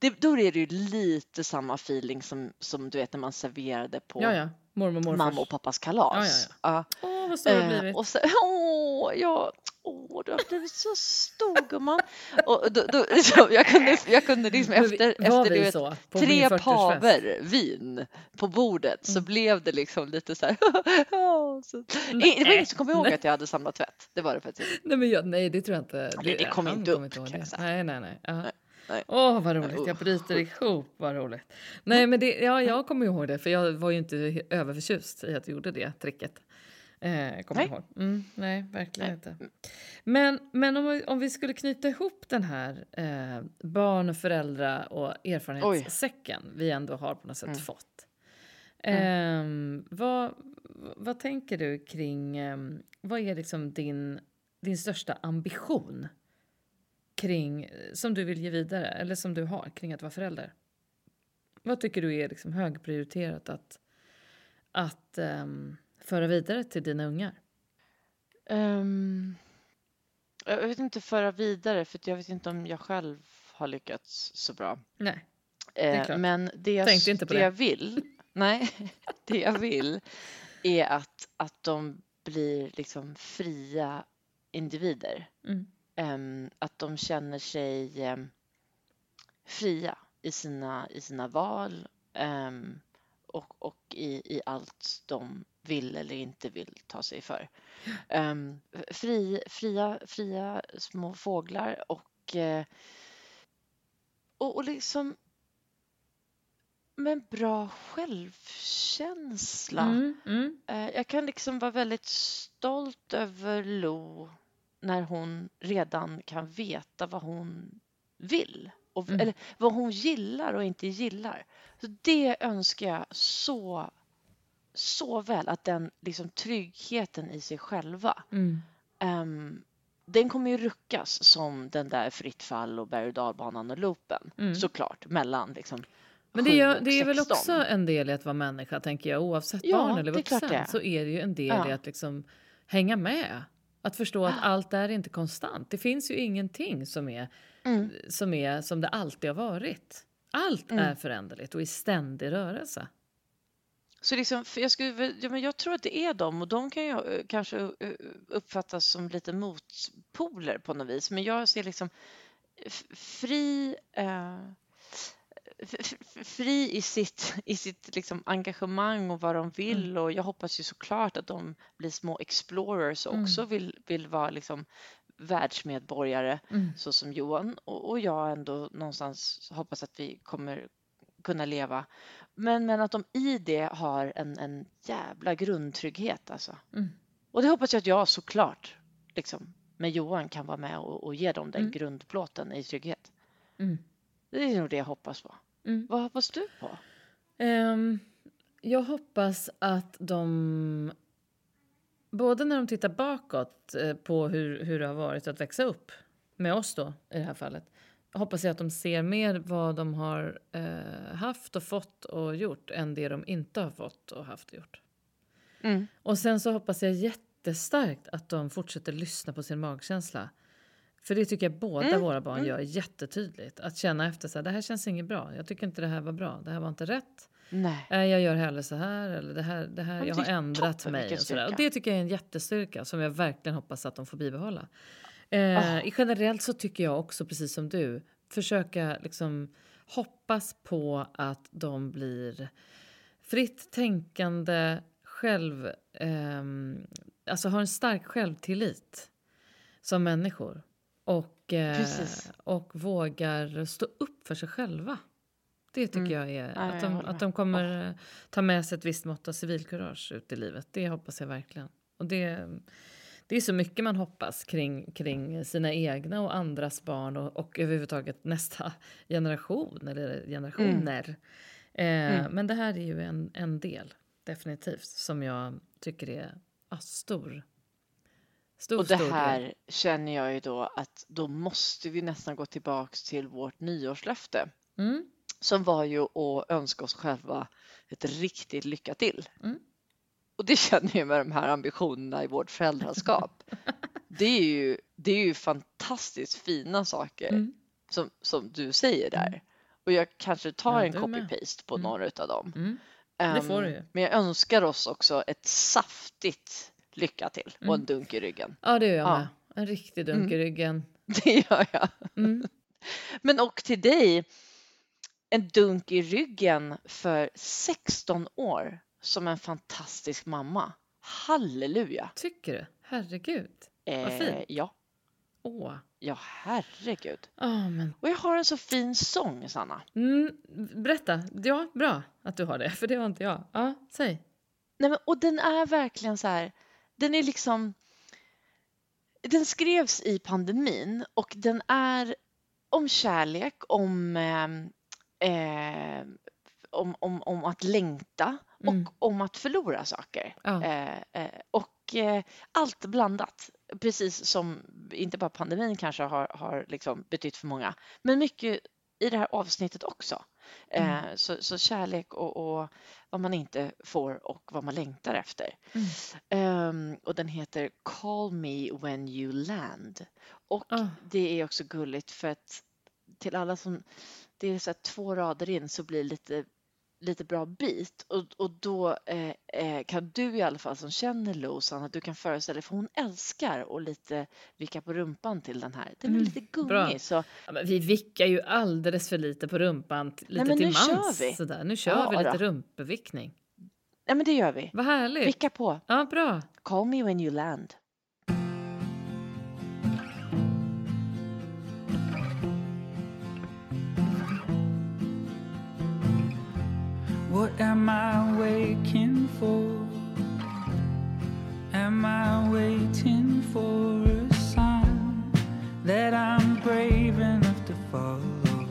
Det, då är det ju lite samma feeling som, som du vet när man serverade på Ja, ja. Mormor morfars. mamma och pappas kalas. Ja, Ja, Åh, vad stor du har Eh, blivit. och så, åh, ja, åh, du har blivit så stor gumman. Och då, då, så jag kunde, jag kunde liksom efter, efter du vet, så? Tre 40-årsfest? paver vin på bordet så Mm. blev det liksom lite så här. ja, så. Nej, Det var ingen som kom ihåg nej. att jag hade samlat tvätt. Det var det faktiskt inte. Nej, men jag, nej, det tror jag inte. Nej, det kom inte upp, det. säga. Nej, nej, nej. Ja. nej. Åh, vad roligt. Jag bryter ihop. Vad roligt. Nej, men det, ja, jag kommer ihåg det, för jag var ju inte överförtjust i att du gjorde det tricket. Eh, kommer Nej. ihåg. Mm, nej, verkligen Nej. inte. Men, men om, vi, om vi skulle knyta ihop den här eh, barn, föräldra och erfarenhetssäcken vi ändå har på något sätt Mm. fått. Mm. Ehm, vad, vad tänker du kring, ehm, vad är liksom din, din största ambition kring, som du vill ge vidare eller som du har kring att vara förälder? Vad tycker du är liksom högprioriterat att, att ehm, föra vidare till dina ungar? Ehm, jag vet inte föra vidare för jag vet inte om jag själv har lyckats så bra. Nej. Eh, är klart. men det jag, Tänkte inte på det det. jag vill, nej, det jag vill är att, att de blir liksom fria individer. Mm. Em, att de känner sig em, fria i sina, i sina val em, och, och i, i allt de vill eller inte vill ta sig för. Um, fri, fria, fria små fåglar och, eh, och, och liksom med bra självkänsla. Mm, mm, Eh, Jag kan liksom vara väldigt stolt över Lo när hon redan kan veta vad hon vill. Och, Mm. Eller vad hon gillar och inte gillar. Så det önskar jag så, så väl. Att den liksom, tryggheten i sig själva. mm. ehm, den kommer ju ruckas som den där Fritt fall och berg och dalbanan och loopen. Mm. Såklart, mellan liksom Men det 7 är, det är väl 16. också en del i att vara människa, tänker jag. Oavsett Ja, barn eller vuxen är. så är det ju en del i Ja. att liksom hänga med. Att förstå att allt är inte konstant. Det finns ju ingenting som är Mm. som, är, som det alltid har varit. Allt Mm. är föränderligt och i ständig rörelse. Så liksom, jag, skulle, ja, men jag tror att det är dem och de kan ju eh, kanske eh, uppfattas som lite motpoler på något vis. Men jag ser liksom fri, eh, fri i sitt, i sitt liksom engagemang och vad de vill och jag hoppas ju såklart att de blir små explorers och också vill, vill vara liksom världsmedborgare Mm. så som Johan och, och jag ändå någonstans hoppas att vi kommer kunna leva. Men, men att de i det har en, en jävla grundtrygghet alltså. Mm. Och det hoppas jag att jag såklart liksom, med Johan kan vara med och, och ge dem den Mm. grundplåten i trygghet. Mm. Det är nog det jag hoppas på. Mm. Vad hoppas du på? Ehm, jag hoppas att de, både när de tittar bakåt eh, på hur, hur det har varit att växa upp med oss då i det här fallet, hoppas jag att de ser mer vad de har eh, haft och fått och gjort än det de inte har fått och haft och gjort. Mm. Och sen så hoppas jag jättestarkt att de fortsätter lyssna på sin magkänsla. För det tycker jag båda Mm, våra barn gör jättetydligt. Att känna efter så här, det här känns inget bra. Jag tycker inte det här var bra. Det här var inte rätt. Nej. Nej, jag gör hellre så här. Eller det här, det här jag har ändrat mig. Och, sådär. och styrka. det tycker jag är en jättestyrka som jag verkligen hoppas att de får bibehålla. Eh, i Generellt så tycker jag också, precis som du, försöka liksom hoppas på att de blir fritt tänkande, själv, ehm, alltså har en stark självtillit som människor. Och, eh, och vågar stå upp för sig själva. Det tycker Mm. jag är att, de, att de kommer ta med sig ett visst mått av civilkurage ut i livet. Det hoppas jag verkligen. Och det, det är så mycket man hoppas kring, kring sina egna och andras barn och, och överhuvudtaget nästa generation eller generationer. Eh, Mm. Men det här är ju en, en del, definitivt, som jag tycker är ah, stor. Stor, Och det stor del. här känner jag ju då att då måste vi nästan gå tillbaks till vårt nyårslöfte Mm, som var ju att önska oss själva ett riktigt lycka till. Mm. Och det känner jag med de här ambitionerna i vårt föräldraskap. det, är ju, det är ju fantastiskt fina saker mm, som, som du säger där. Och jag kanske tar Ja, en copy-paste på Mm. några utav dem. mm. Ju. Men jag önskar oss också ett saftigt lycka till och en Mm. dunk i ryggen. Ja, det gör jag Ja. med. En riktig dunk i ryggen. Det gör jag. Mm. Men och till dig, en dunk i ryggen för 16 år som en fantastisk mamma. Halleluja! Tycker du? Herregud. Eh, fint. ja, Åh. ja, herregud. Ja, men... Och jag har en så fin sång, Sanna. Mm, berätta. Ja, bra att du har det, för det har inte jag. Ja, säg. Nej, men, och den är verkligen så här, den är liksom, den skrevs i pandemin och den är om kärlek, om, eh, eh, om, om, om att längta och Mm. om att förlora saker. Ja. Eh, eh, och eh, allt blandat, precis som inte bara pandemin kanske har, har liksom betytt för många, men mycket i det här avsnittet också. Mm. Eh, så, så kärlek och, och vad man inte får och vad man längtar efter. Mm. Ehm, och den heter Call me when you land. Och Ah. det är också gulligt för att till alla som, det är så två rader in så blir lite, lite bra bit och, och då eh, eh, kan du i alla fall som känner Lozan att du kan föreställa dig, för hon älskar att lite vicka på rumpan till den här. Den är Mm, lite gungig bra. så Ja, vi vickar ju alldeles för lite på rumpan, lite men till nu kör mans. vi. Sådär. Nu kör Ja, vi lite då. rumpevickning. ja men det gör vi. Vad härligt. Vicka på. Ja, bra. Call me when you land. Am I waking for? Am I waiting for a sign that I'm brave enough to follow?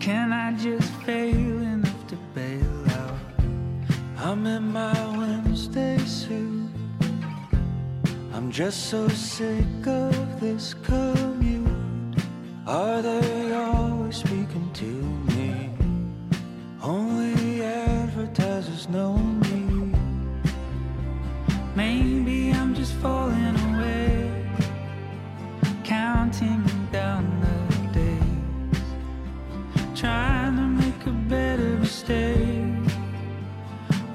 Can I just fail enough to bail out? I'm in my Wednesday suit. I'm just so sick of this commute. Are they always speaking to me? Only advertisers know me. Maybe I'm just falling away, counting down the days, trying to make a better mistake.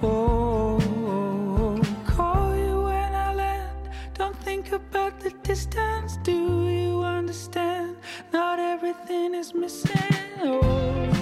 Oh, call you when I land. Don't think about the distance. Do you understand? Not everything is missing. Oh, oh.